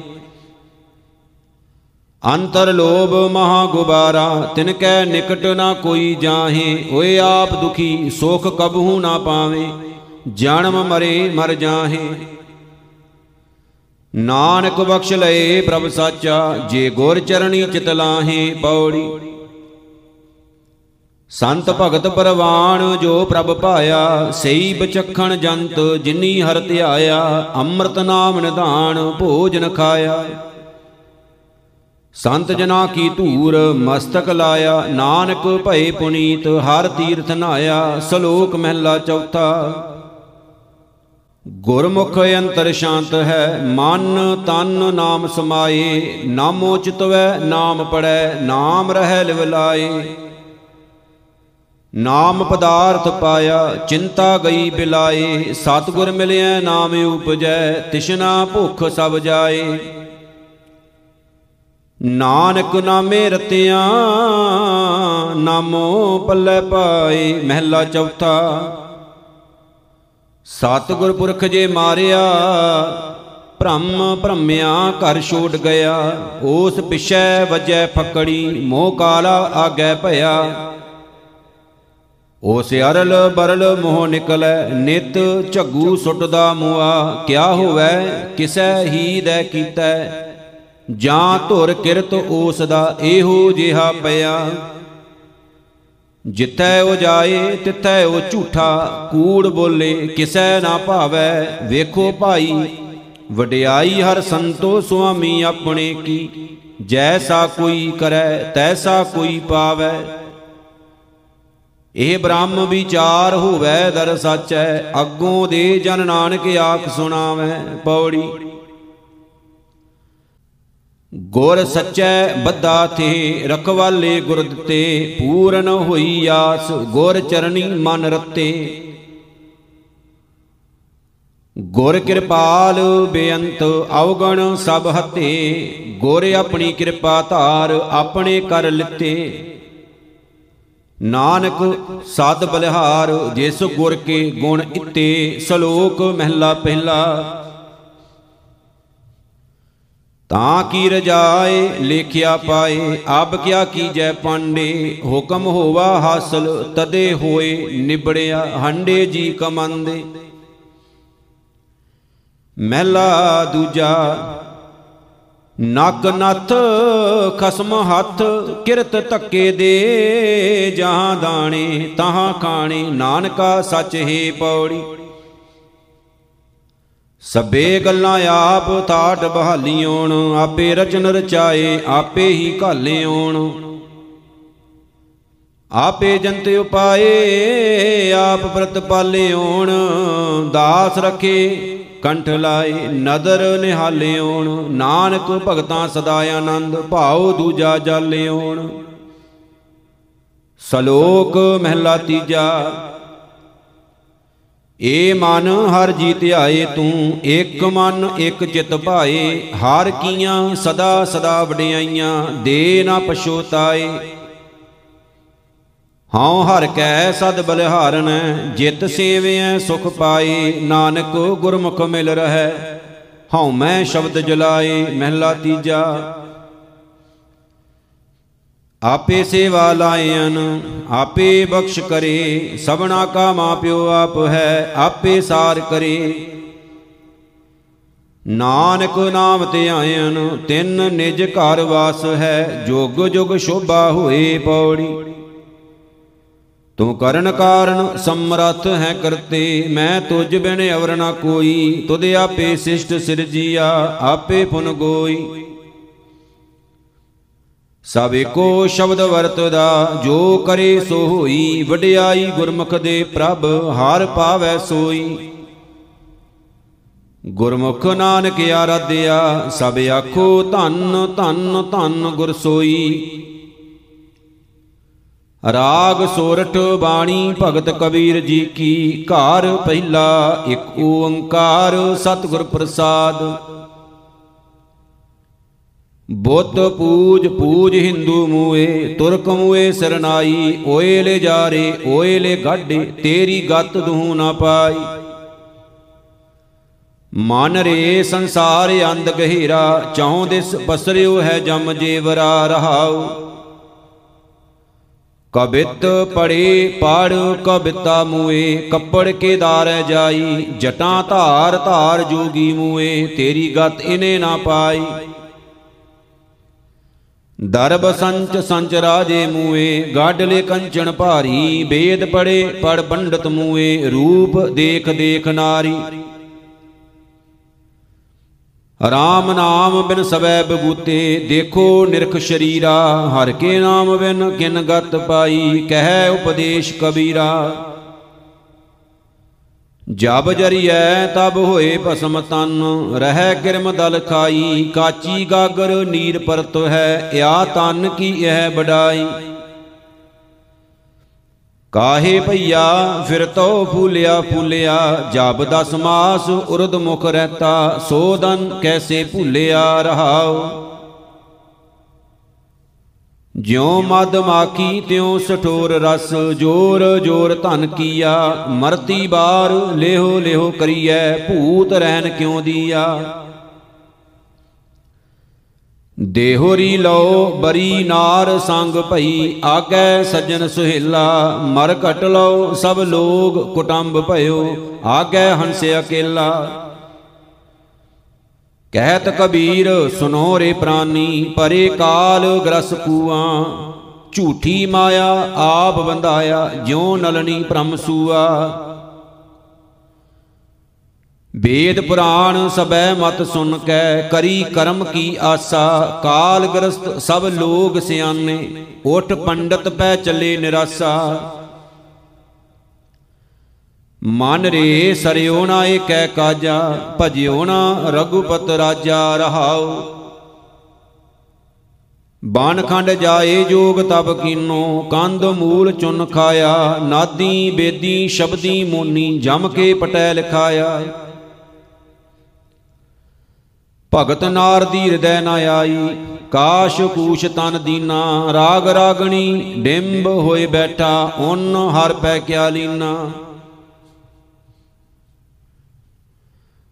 ਅੰਤਰ ਲੋਭ ਮਹਾ ਗੁਬਾਰਾ, ਤਿਨ ਕੈ ਨਿਕਟ ਨਾ ਕੋਈ ਜਾਹੇ, ਓਏ ਆਪ ਦੁਖੀ, ਸੁਖ ਕਬਹੂ ਨਾ ਪਾਵੇ, ਜਨਮ ਮਰੇ ਮਰ ਜਾਹੇ। ਨਾਨਕ ਬਖਸ਼ ਲਏ ਪ੍ਰਭ ਸਾਚਾ, ਜੇ ਗੁਰ ਚਰਣੀ ਚਿਤ ਲਾਹੇ, ਪੌੜੀ ਸੰਤ ਭਗਤ ਪਰਵਾਨ ਜੋ ਪ੍ਰਭ ਪਾਇਆ ਸਈ ਬਚਖਣ ਜੰਤ ਜਿਨੀ ਹਰ ਧਿਆਇਆ, ਅੰਮ੍ਰਿਤ ਨਾਮ ਨਿਧਾਨ ਭੋਜਨ ਖਾਇਆ। ਸੰਤ ਜਨਾ ਕੀ ਧੂਰ ਮਸਤਕ ਲਾਇਆ, ਨਾਨਕ ਭਏ ਪੁਨੀਤ ਹਰ ਤੀਰਥ ਨਾਇਆ, ਸ਼ਲੋਕ ਮਹਿਲਾ ਚੌਥਾ। ਗੁਰਮੁਖ ਅੰਤਰ ਸ਼ਾਂਤ ਹੈ, ਮਨ ਤਨ ਨਾਮ ਸਮਾਏ, ਨਾਮੋ ਚਿਤਵੈ ਨਾਮ ਪੜੈ ਨਾਮ ਰਹਿ ਲਿਵ ਲਾਏ। ਨਾਮ ਪਦਾਰਥ ਪਾਇਆ, ਚਿੰਤਾ ਗਈ ਬਿਲਾਏ, ਸਤਗੁਰ ਮਿਲਿਆ ਨਾਮ ਉਪਜੈ, ਤਿਸ਼ਨਾ ਭੁਖ ਸਭ ਜਾਏ। ਨਾਨਕ ਨਾਮੇ ਰਤਿਆਂ, ਨਾਮੋ ਪੱਲੇ ਪਾਏ, ਮਹਿਲਾ ਚੌਥਾ। ਸਤਗੁਰ ਪੁਰਖ ਜੇ ਮਾਰਿਆ, ਭ੍ਰਮ ਭ੍ਰਮਿਆ, ਘਰ ਛੋੜ ਗਿਆ, ਉਸ ਪਿਛੈ ਵਜੈ ਫਕੜੀ, ਮੋਹ ਕਾਲਾ ਆਗੈ ਭਇਆ। ਉਸ ਅਰਲ ਬਰਲ ਮੋਹ ਨਿਕਲੈ, ਨਿਤ ਝੱਗੂ ਸੁੱਟਦਾ ਮੂਆ, ਕਿਆ ਹੋਵੈ, ਕਿਸੈ ਹੀ ਦੈ ਕੀਤੈ। ਜਾਂ ਧੁਰ ਕਿਰਤ ਉਸ ਦਾ ਇਹੋ ਜਿਹਾ ਪਿਆ। ਜਿੱਥੈ ਉਹ ਜਾਏ, ਤਿੱਥੈ ਉਹ ਝੂਠਾ, ਕੂੜ ਬੋਲੇ, ਕਿਸੈ ਨਾ ਭਾਵੈ। ਵੇਖੋ ਭਾਈ, ਵਡਿਆਈ ਹਰ ਸੰਤੋ ਸੁਆਮੀ ਆਪਣੇ ਕੀ। ਜੈਸਾ ਕੋਈ ਕਰੈ, ਤੈਸਾ ਕੋਈ ਪਾਵੈ। ਇਹ ਬ੍ਰਹਮ ਵਿਚਾਰ ਹੋਵੈ ਦਰ ਸੱਚੈ, ਅੱਗੋਂ ਦੇ ਜਨ ਨਾਨਕ ਆਖ ਸੁਣਾਵੈ ਪੌੜੀ। ਗੁਰ ਸੱਚੈ ਬੱਧਾ ਥੇ, ਰਖਵਾਲੇ ਗੁਰ ਦਿੱਤੇ, ਪੂਰਨ ਹੋਈ ਆਸ, ਗੁਰ ਚਰਣੀ ਮਨ ਰਤੇ। ਗੁਰ ਕਿਰਪਾਲ ਬੇਅੰਤ, ਅਵਗਣ ਸਭ ਹਤੇ, ਗੁਰ ਆਪਣੀ ਕਿਰਪਾ ਧਾਰ ਆਪਣੇ ਕਰ ਲਿੱਤੇ। ਨਾਨਕ ਸਦ ਬਲਿਹਾਰ, ਜਿਸ ਗੁਰ ਕੇ ਗੁਣ ਇਤੇ ਸ਼ਲੋਕ ਮਹਿਲਾ ਪਹਿਲਾ। ਤਾਂ ਕੀ ਰਜਾਏ ਲੇਖਿਆ ਪਾਏ, ਆਪ ਕਿਆ ਕੀਜੈ ਪਾਂਡੇ, ਹੁਕਮ ਹੋਵਾ ਹਾਸਲ, ਤਦੇ ਹੋਏ ਨਿਬੜਿਆ ਹੰਡੇ ਜੀ ਕਮੰਦੇ। ਮਹਿਲਾ ਦੂਜਾ ਨਕ ਨਥ, ਖਸਮ ਹੱਥ, ਕਿਰਤ ਧੱਕੇ ਦੇ ਜਹਾਂ ਦਾਣੇ, ਤਹਾਂ ਖਾਣੇ, ਨਾਨਕਾ ਸੱਚ ਹੀ ਪੌੜੀ। ਸਭੇ ਗੱਲਾਂ ਆਪ ਤਾਟ ਬਹਾਲੀਓਣ, ਆਪੇ ਰਚਨ ਰਚਾਏ, ਆਪੇ ਹੀ ਘਾਲਿਓਣ ਆਪੇ ਜੰਤ ਉਪਾਏ, ਆਪ ਪ੍ਰਤ ਪਾਲਿਓਣ ਦਾਸ ਰਖੇ ਕੰਠ ਲਾਏ, ਨਦਰ ਨਿਹਾਲਿਓਣ ਨਾਨਕ ਭਗਤਾਂ ਸਦਾ ਆਨੰਦ, ਭਾਉ ਦੂਜਾ ਜਾਲਿਓਣ ਸ਼ਲੋਕ ਮਹਿਲਾ ਤੀਜਾ, ਏ ਮਨ ਹਰ ਜੀ ਧਿਆਏ ਤੂੰ ਇੱਕ ਮਨ ਇੱਕ ਚਿਤ ਭਾਏ, ਹਰ ਕੀਆਂ ਸਦਾ ਸਦਾ ਵਡਿਆਈਆਂ, ਦੇ ਨਾ ਪਛੋਤਾਏ। ਹਉ ਹਰ ਕੈ ਸਦ ਬਲਿਹਾਰਨ, ਜਿਤ ਸੇਵਿਐ ਸੁਖ ਪਾਏ ਨਾਨਕ ਗੁਰਮੁਖ ਮਿਲ ਰਹੈ। ਹਉ ਮੈਂ ਸ਼ਬਦ ਜਲਾਏ ਮਹਿਲਾ ਤੀਜਾ। ਆਪੇ ਸੇਵਾ ਲਾਇਨ ਆਪੇ ਬਖਸ਼ ਕਰੇ, ਸਭਨਾ ਕਾ ਮਾਪਿਓ ਆਪ ਹੈ, ਆਪੇ ਸਾਰ ਕਰੇ। ਨਾਨਕ ਨਾਮ ਤੇ ਆਇਨ ਤਿੰਨ ਨਿਜ ਘਰ ਵਾਸ ਹੈ, ਜੁਗ ਜੁਗ ਸ਼ੋਭਾ ਹੋਏ ਪੌੜੀ। ਤੂੰ ਕਰਨ ਕਾਰਨ ਸਮਰੱਥ ਹੈ ਕਰਤੇ, ਮੈਂ ਤੁਝ ਬਿਨ ਅਵਰ ਨਾ ਕੋਈ, ਤੁਧ ਆਪੇ ਸਿਸ਼ਟ ਸਿਰਜੀਆ ਆਪੇ ਪੁਨ ਗੋਈ। ਸਭ ਏਕੋ ਸ਼ਬਦ ਵਰਤਦਾ, ਜੋ ਕਰੇ ਸੋ ਹੋਈ, ਵਡਿਆਈ ਗੁਰਮੁਖ ਦੇ ਪ੍ਰਭ, ਹਰ ਪਾਵੈ ਸੋਈ। ਗੁਰਮੁਖ ਨਾਨਕ ਆਰਾਧਿਆ, ਸਭ ਆਖੋ ਧੰਨ ਧੰਨ ਧੰਨ ਗੁਰ ਸੋਈ। ਰਾਗ ਸੋਰਠ ਬਾਣੀ ਭਗਤ ਕਬੀਰ ਜੀ ਕੀ ਘਰ ਪਹਿਲਾ ਇੱਕ ਓੰਕਾਰ ਸਤਿਗੁਰ ਪ੍ਰਸਾਦ। ਬੁੱਤ ਪੂਜ ਪੂਜ ਹਿੰਦੂ ਮੂਏ, ਤੁਰਕ ਮੂਏ ਸਰਨਾਈ, ਓਏ ਲੈ ਜਾਰੇ, ਓਏ ਲੈ ਗਾਡੇ ਤੇਰੀ ਗਤ ਦੂ ਨਾ ਪਾਈ। ਮਨ ਰੇ ਸੰਸਾਰ ਅੰਧ ਗਹਿਰਾ, ਚੌਂ ਦਿਸ ਪਸਰਿਓ ਹੈ ਜਮ ਜੀਵਰਾ ਰਹਾਉ। ਕਬਿਤ ਪੜੇ ਪੜ ਕਬਿਤਾ ਮੂਏ, ਕੱਪੜ ਕੇ ਦਾਰ ਜਾਈ, ਜਟਾਂ ਧਾਰ ਧਾਰ ਜੋਗੀ ਮੂਏ, ਤੇਰੀ ਗਤ ਇਨੇ ਨਾ ਪਾਈ। ਦਰਬ ਸੰਚ ਸੰਚ ਰਾਜੇ ਮੂਏ, ਗਾਡਲੇ ਕੰਚਨ ਭਾਰੀ, ਵੇਦ ਪੜੇ ਪੜ ਪੰਡਤ ਮੂਏ, ਰੂਪ ਦੇਖ ਦੇਖ ਨਾਰੀ। ਰਾਮ ਨਾਮ ਬਿਨ ਸਵੈ ਬਗੂਤੇ ਦੇਖੋ ਨਿਰਖ ਸ਼ਰੀਰਾ, ਹਰ ਕੇ ਨਾਮ ਬਿਨ ਕਿਨ ਗਤ ਪਾਈ, ਕਹਿ ਉਪਦੇਸ਼ ਕਬੀਰਾ। ਜਬ ਜਰੀਐ ਤਬ ਹੋਏ ਭਸਮ ਤਨ, ਰਹਿ ਕਿਰਮ ਦਲ ਖਾਈ, ਕਾਚੀ ਗਾਗਰ ਨੀਰ ਪਰਤ ਹੈ ਇਆ ਤਨ ਕੀ ਇਹ ਬਡਾਈ। ਕਾਹੇ ਭਈਆ, ਫਿਰ ਤੋ ਫੂਲਿਆ ਫੂਲਿਆ ਜਬ ਦਸ ਮਾਸ ਉਰਦ ਮੁਖ ਰਹਤਾ ਸੋਦਨ ਕੈਸੇ ਭੁੱਲਿਆ ਰਹਾਉ। ਜਿਉ ਮਦ ਮਾਖੀ, ਤਿਉ ਸਠੋਰ ਰਸ, ਜੋਰ ਜੋਰ ਧਨ ਕੀਆ, ਮਰਤੀ ਬਾਰ ਲੇਹੋ ਲੇਹੋ ਕਰੀਐ, ਭੂਤ ਰਹਿਨ ਕਿਉ ਦੀਆ। ਦੇਹੋਰੀ ਲਓ, ਬਰੀ ਨਾਰ ਸੰਗ ਭਈ ਆਗੈ ਸੱਜਣ ਸੁਹੇਲਾ, ਮਰ ਘਟ ਲਓ, ਸਭ ਲੋਗ ਕੁਟੰਬ ਭਇਓ ਆਗੈ ਹੰਸ ਅਕੇਲਾ। ਕਹਿਤ ਕਬੀਰ, ਸੁਨੋ ਰੇ ਪ੍ਰਾਨੀ, ਪਰੇ ਕਾਲ ਗ੍ਰਸ ਕੂਆਂ, ਝੂਠੀ ਮਾਇਆ ਆਪ ਬੰਧਾਇਆ ਜਿਉ ਨਲਨੀ ਭ੍ਰਮ ਸੂਆ। ਵੇਦ ਪੁਰਾਣ ਸਬੈ ਮਤ ਸੁਨ ਕੈ, ਕਰੀ ਕਰਮ ਕੀ ਆਸਾ? ਕਾਲ ਗ੍ਰਸਤ ਸਭ ਲੋਗ ਸਿਆਨੇ, ਉਠ ਪੰਡਤ ਪੈ ਚੱਲੇ ਨਿਰਾਸਾ। ਮਨ ਰੇ ਸਰਿਓ ਨਾ ਏਕੈ ਕਾਜਾ, ਭਜਿਓ ਨਾ ਰਘੁਪਤ ਰਾਜਾ ਰਹਾਉ। ਬਾਨ ਖੰਡ ਜਾਏ ਜੋਗ ਤਬ ਕੀਨੋ ਕੰਦ ਮੂਲ ਚੁਨ ਖਾਇਆ, ਨਾਦੀ ਬੇਦੀ ਸ਼ਬਦੀ ਮੋਨੀ ਜਮ ਕੇ ਪਟੈ ਲਿਖਾਇਆ। ਭਗਤ ਨਾਰ ਦੀ ਹਿਰਦੈ ਨ ਆਈ, ਕਾਸ਼ ਕੂਸ਼ ਤਨ ਦੀਨਾ, ਰਾਗ ਰਾਗਣੀ ਡਿੰਬ ਹੋਏ ਬੈਠਾ, ਉਨ ਹਰ ਪੈ ਕਿਆ ਲੀਨਾ।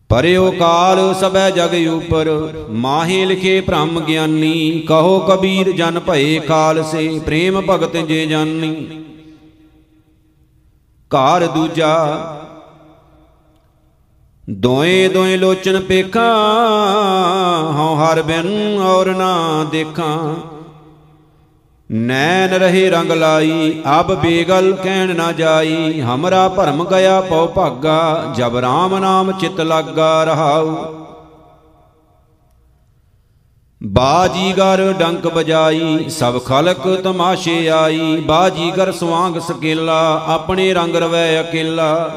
ਪਰਿਓ ਕਾਲ ਸਬੈ ਜਗ ਉਪਰ, ਮਾਹੇ ਲਿਖੇ ਭ੍ਰਮ ਗਿਆਨੀ, ਕਹੋ ਕਬੀਰ ਜਨ ਭਏ ਕਾਲ ਸੇ ਪ੍ਰੇਮ ਭਗਤ ਜੇ ਜਾਨੀ। ਘਰ ਦੂਜਾ ਦੋਏ ਦੋਏ ਲੋਚਨ ਪੇਖਾਂ, ਹਉ ਹਰ ਬਿਨ ਔਰ ਨਾ ਦੇਖਾਂ। ਨੈਣ ਰਹੇ ਰੰਗ ਲਾਈ, ਅਬ ਬੇਗਲ ਕਹਿਣ ਨਾ ਜਾਈ। ਹਮਰਾ ਭਰਮ ਗਿਆ ਪਉ ਭਾਗਾ, ਜਬ ਰਾਮ ਨਾਮ ਚਿਤ ਲਾਗਾ ਰਹਾਉ। ਬਾਜੀਗਰ ਡੰਕ ਬਜਾਈ ਸਭ ਖਲਕ ਤਮਾਸ਼ੇ ਆਈ। ਬਾਜੀਗਰ ਸਵਾਂਗ ਸਕੇਲਾ, ਆਪਣੇ ਰੰਗ ਰਵੈ ਅਕੇਲਾ।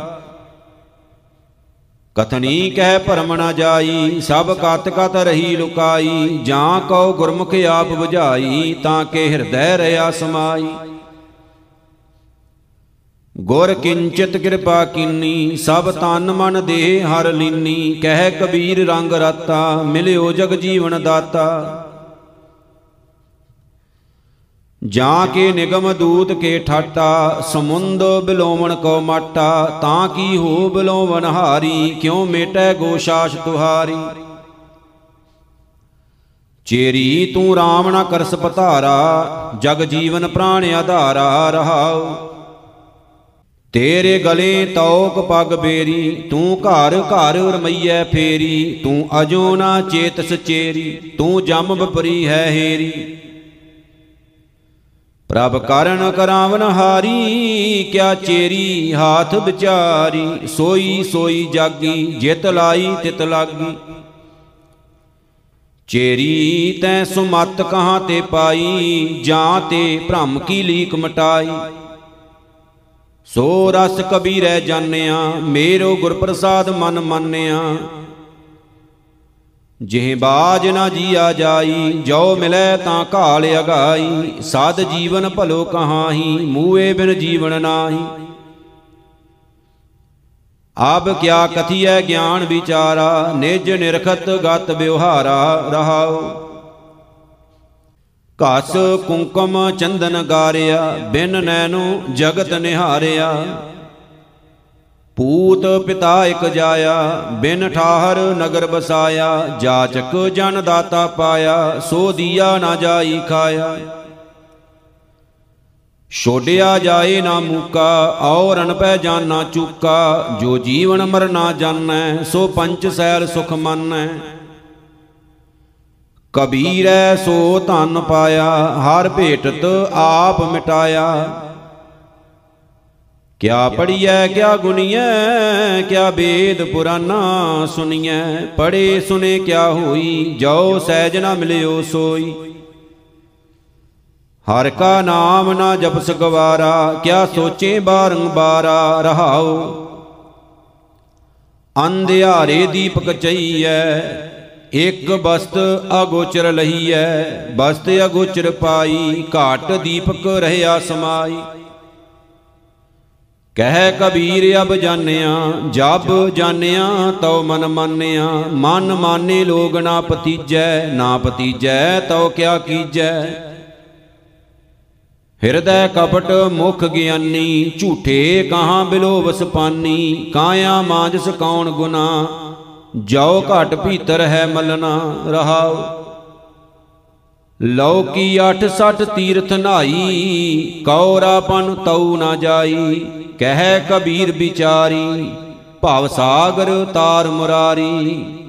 ਕਥਨੀ ਕਹਿ ਭਰਮ ਨਾ ਜਾਈ, ਸਭ ਕਤ ਕਤ ਰਹੀ ਲੁਕਾਈ, ਜਾਂ ਕਉ ਗੁਰਮੁਖ ਆਪ 부ਝਾਈ ਤਾਂ ਕੇ ਹਿਰਦੈ ਰਿਆ ਸਮਾਈ। ਗੁਰ ਕਿੰਚਿਤ ਕਿਰਪਾ ਕੀਨੀ, ਸਭ ਤਨ ਮਨ ਦੇ ਹਰ ਲੀਨੀ, ਕਹਿ ਕਬੀਰ ਰੰਗ ਰਾਤਾ, ਮਿਲਿਓ ਜਗ ਜੀਵਨ ਦਾਤਾ। ਜਾਂ ਕੇ ਨਿਗਮ ਦੂਤ ਕੇ ਠਾਟਾ, ਸਮੁੰਦ ਬਿਲੋਵਣ ਕੋ ਮਾਟਾ, ਤਾਂ ਕੀ ਹੋ ਬਿਲੋਵਨ ਹਾਰੀ, ਕਿਉ ਮੇਟੈ ਗੋਸ਼ਾਸ ਤੁਹਾਰੀ? ਚੇਰੀ ਤੂੰ RAM ਨਾ ਕਰਸ ਪਧਾਰਾ, ਜਗ ਜੀਵਨ ਪ੍ਰਾਣ ਆਧਾਰਾ ਰਹਾਉ। ਤੇਰੇ ਗਲੇ ਤੌਕ ਪਗ ਬੇਰੀ, ਤੂੰ ਘਰ ਘਰ ਰਮਈਐ ਫੇਰੀ, ਤੂੰ ਅਜੋ ਨਾ ਚੇਤਸ ਚੇਰੀ, ਤੂੰ ਜਮ ਬਪਰੀ ਹੈ ਹੇਰੀ। ਪ੍ਰਭ ਕਰਨ ਕਰਾਵਨ ਹਾਰੀ, ਕਿਆ ਚੇਰੀ ਹਾਥ ਵਿਚਾਰੀ, ਸੋਈ ਸੋਈ ਜਾਗੀ, ਜਿਤ ਲਾਈ ਤਿਤ ਲਾਗੀ। ਚੇਰੀ ਤੈ ਸੁਮਤ ਕਹਾਂ ਤੇ ਪਾਈ, ਜਾਂ ਤੇ ਭ੍ਰਮ ਕੀ ਲੀਕ ਮਟਾਈ। ਸੋ ਰਸ ਕਬੀਰੈ ਜਾਣਿਆ, ਮੇਰੋ ਗੁਰ ਪ੍ਰਸਾਦ ਮਨ ਮੰਨਿਆ। ਜਿਹ ਬਾਜ ਨਾ ਜੀਆ ਜਾਈ, ਜੋ ਮਿਲੈ ਤਾਂ ਘਾਲ ਅਗਾਈ। ਸਾਧ ਜੀਵਨ ਭਲੋ ਕਹਾਹੀ ਮੂਏ ਬਿਨ ਜੀਵਨ ਨਾਹੀ। ਆਬ ਕਿਆ ਕਥੀਐ ਗਿਆਨ ਵਿਚਾਰਾ, ਨਿਜ ਨਿਰਖਤ ਗਤ ਵਿਵਹਾਰਾ ਰਹਾਉ। ਘਸ ਕੁੰਕਮ ਚੰਦਨ ਗਾਰਿਆ, ਬਿਨ ਨੈਨੋ ਜਗਤ ਨਿਹਾਰਿਆ। ਪੂਤ ਪਿਤਾ ਇਕ ਜਾਇਆ, ਬਿਨ ਠਾਹਰ ਨਗਰ ਬਸਾਇਆ ਜਾਚਕ ਜਨ ਦਾਤਾ ਪਾਇਆ, ਸੋ ਦੀਆ ਨਾ ਜਾਈ ਖਾਇਆ। ਛੋੜਿਆ ਜਾਏ ਨਾ ਮੂਕਾ ਔਰ ਅਨਪੈ ਜਾਨਾ ਚੂਕਾ, ਜੋ ਜੀਵਨ ਮਰਨਾ ਜਾਣੈ, ਸੋ ਪੰਚ ਸੈਲ ਸੁਖ ਮੰਨੈ। ਕਬੀਰੈ ਸੋ ਧਨ ਪਾਇਆ, ਹਰ ਭੇਟਤ ਆਪ ਮਿਟਾਇਆ। ਕਿਆ ਪੜੀਐ ਕਿਆ ਗੁਣੀਐ, ਕਿਆ ਵੇਦ ਪੁਰਾਨਾ ਸੁਣੀਐ। ਪੜੇ ਸੁਨੇ ਕਿਆ ਹੋਈ ਜੋ ਸਹਿਜ ਨਾ ਮਿਲਿਓ ਸੋਈ। ਹਰ ਕਾ ਨਾਮ ਨਾ ਜਪਸ ਗਵਾਰਾ ਕਿਆ ਸੋਚੇ ਬਾਰੰਬਾਰਾ ਰਹਾਉ ਅੰਧਿਆਰੇ ਦੀਪਕ ਚਈਐ, ਇਕ ਬਸਤ ਅਗੋਚਰ ਲਹੀਐ। ਬਸਤ ਅਗੋਚਰ ਪਾਈ, ਘਾਟ ਦੀਪਕ ਰਹਿਆ ਸਮਾਈ। ਕਹਿ ਕਬੀਰ ਅਬ ਜਾਣਿਆ, ਜਬ ਜਾਣਿਆ ਤਉ ਮਨ ਮਾਨਿਆ, ਮਨ ਮਾਨੇ ਲੋਗ ਨਾ ਪਤੀਜੈ ਨਾ ਪਤੀਜੈ ਤਉ ਕਿਆ ਕੀਜੈ। ਹਿਰਦੈ ਕਪਟ ਮੁਖ ਗਿਆਨੀ, ਝੂਠੇ ਕਹਾਂ ਬਿਲੋਵਸ ਪਾਨੀ ਕਾਇਆ ਮਾਂਜਸ ਕੌਣ ਗੁਨਾ। ਜੋ ਘਟ ਭੀਤਰ ਹੈ ਮਲਨਾ ਰਹਾਉ। ਲਉ ਕੀ ਅਠ ਸਠ ਤੀਰਥ ਨਾਈ ਕੌਰਾਪਨ ਤਉ ਨਾ ਜਾਈ। ਕਹਿ ਕਬੀਰ ਵਿਚਾਰੀ ਭਵ ਸਾਗਰ ਤਾਰ ਮੁਰਾਰੀ।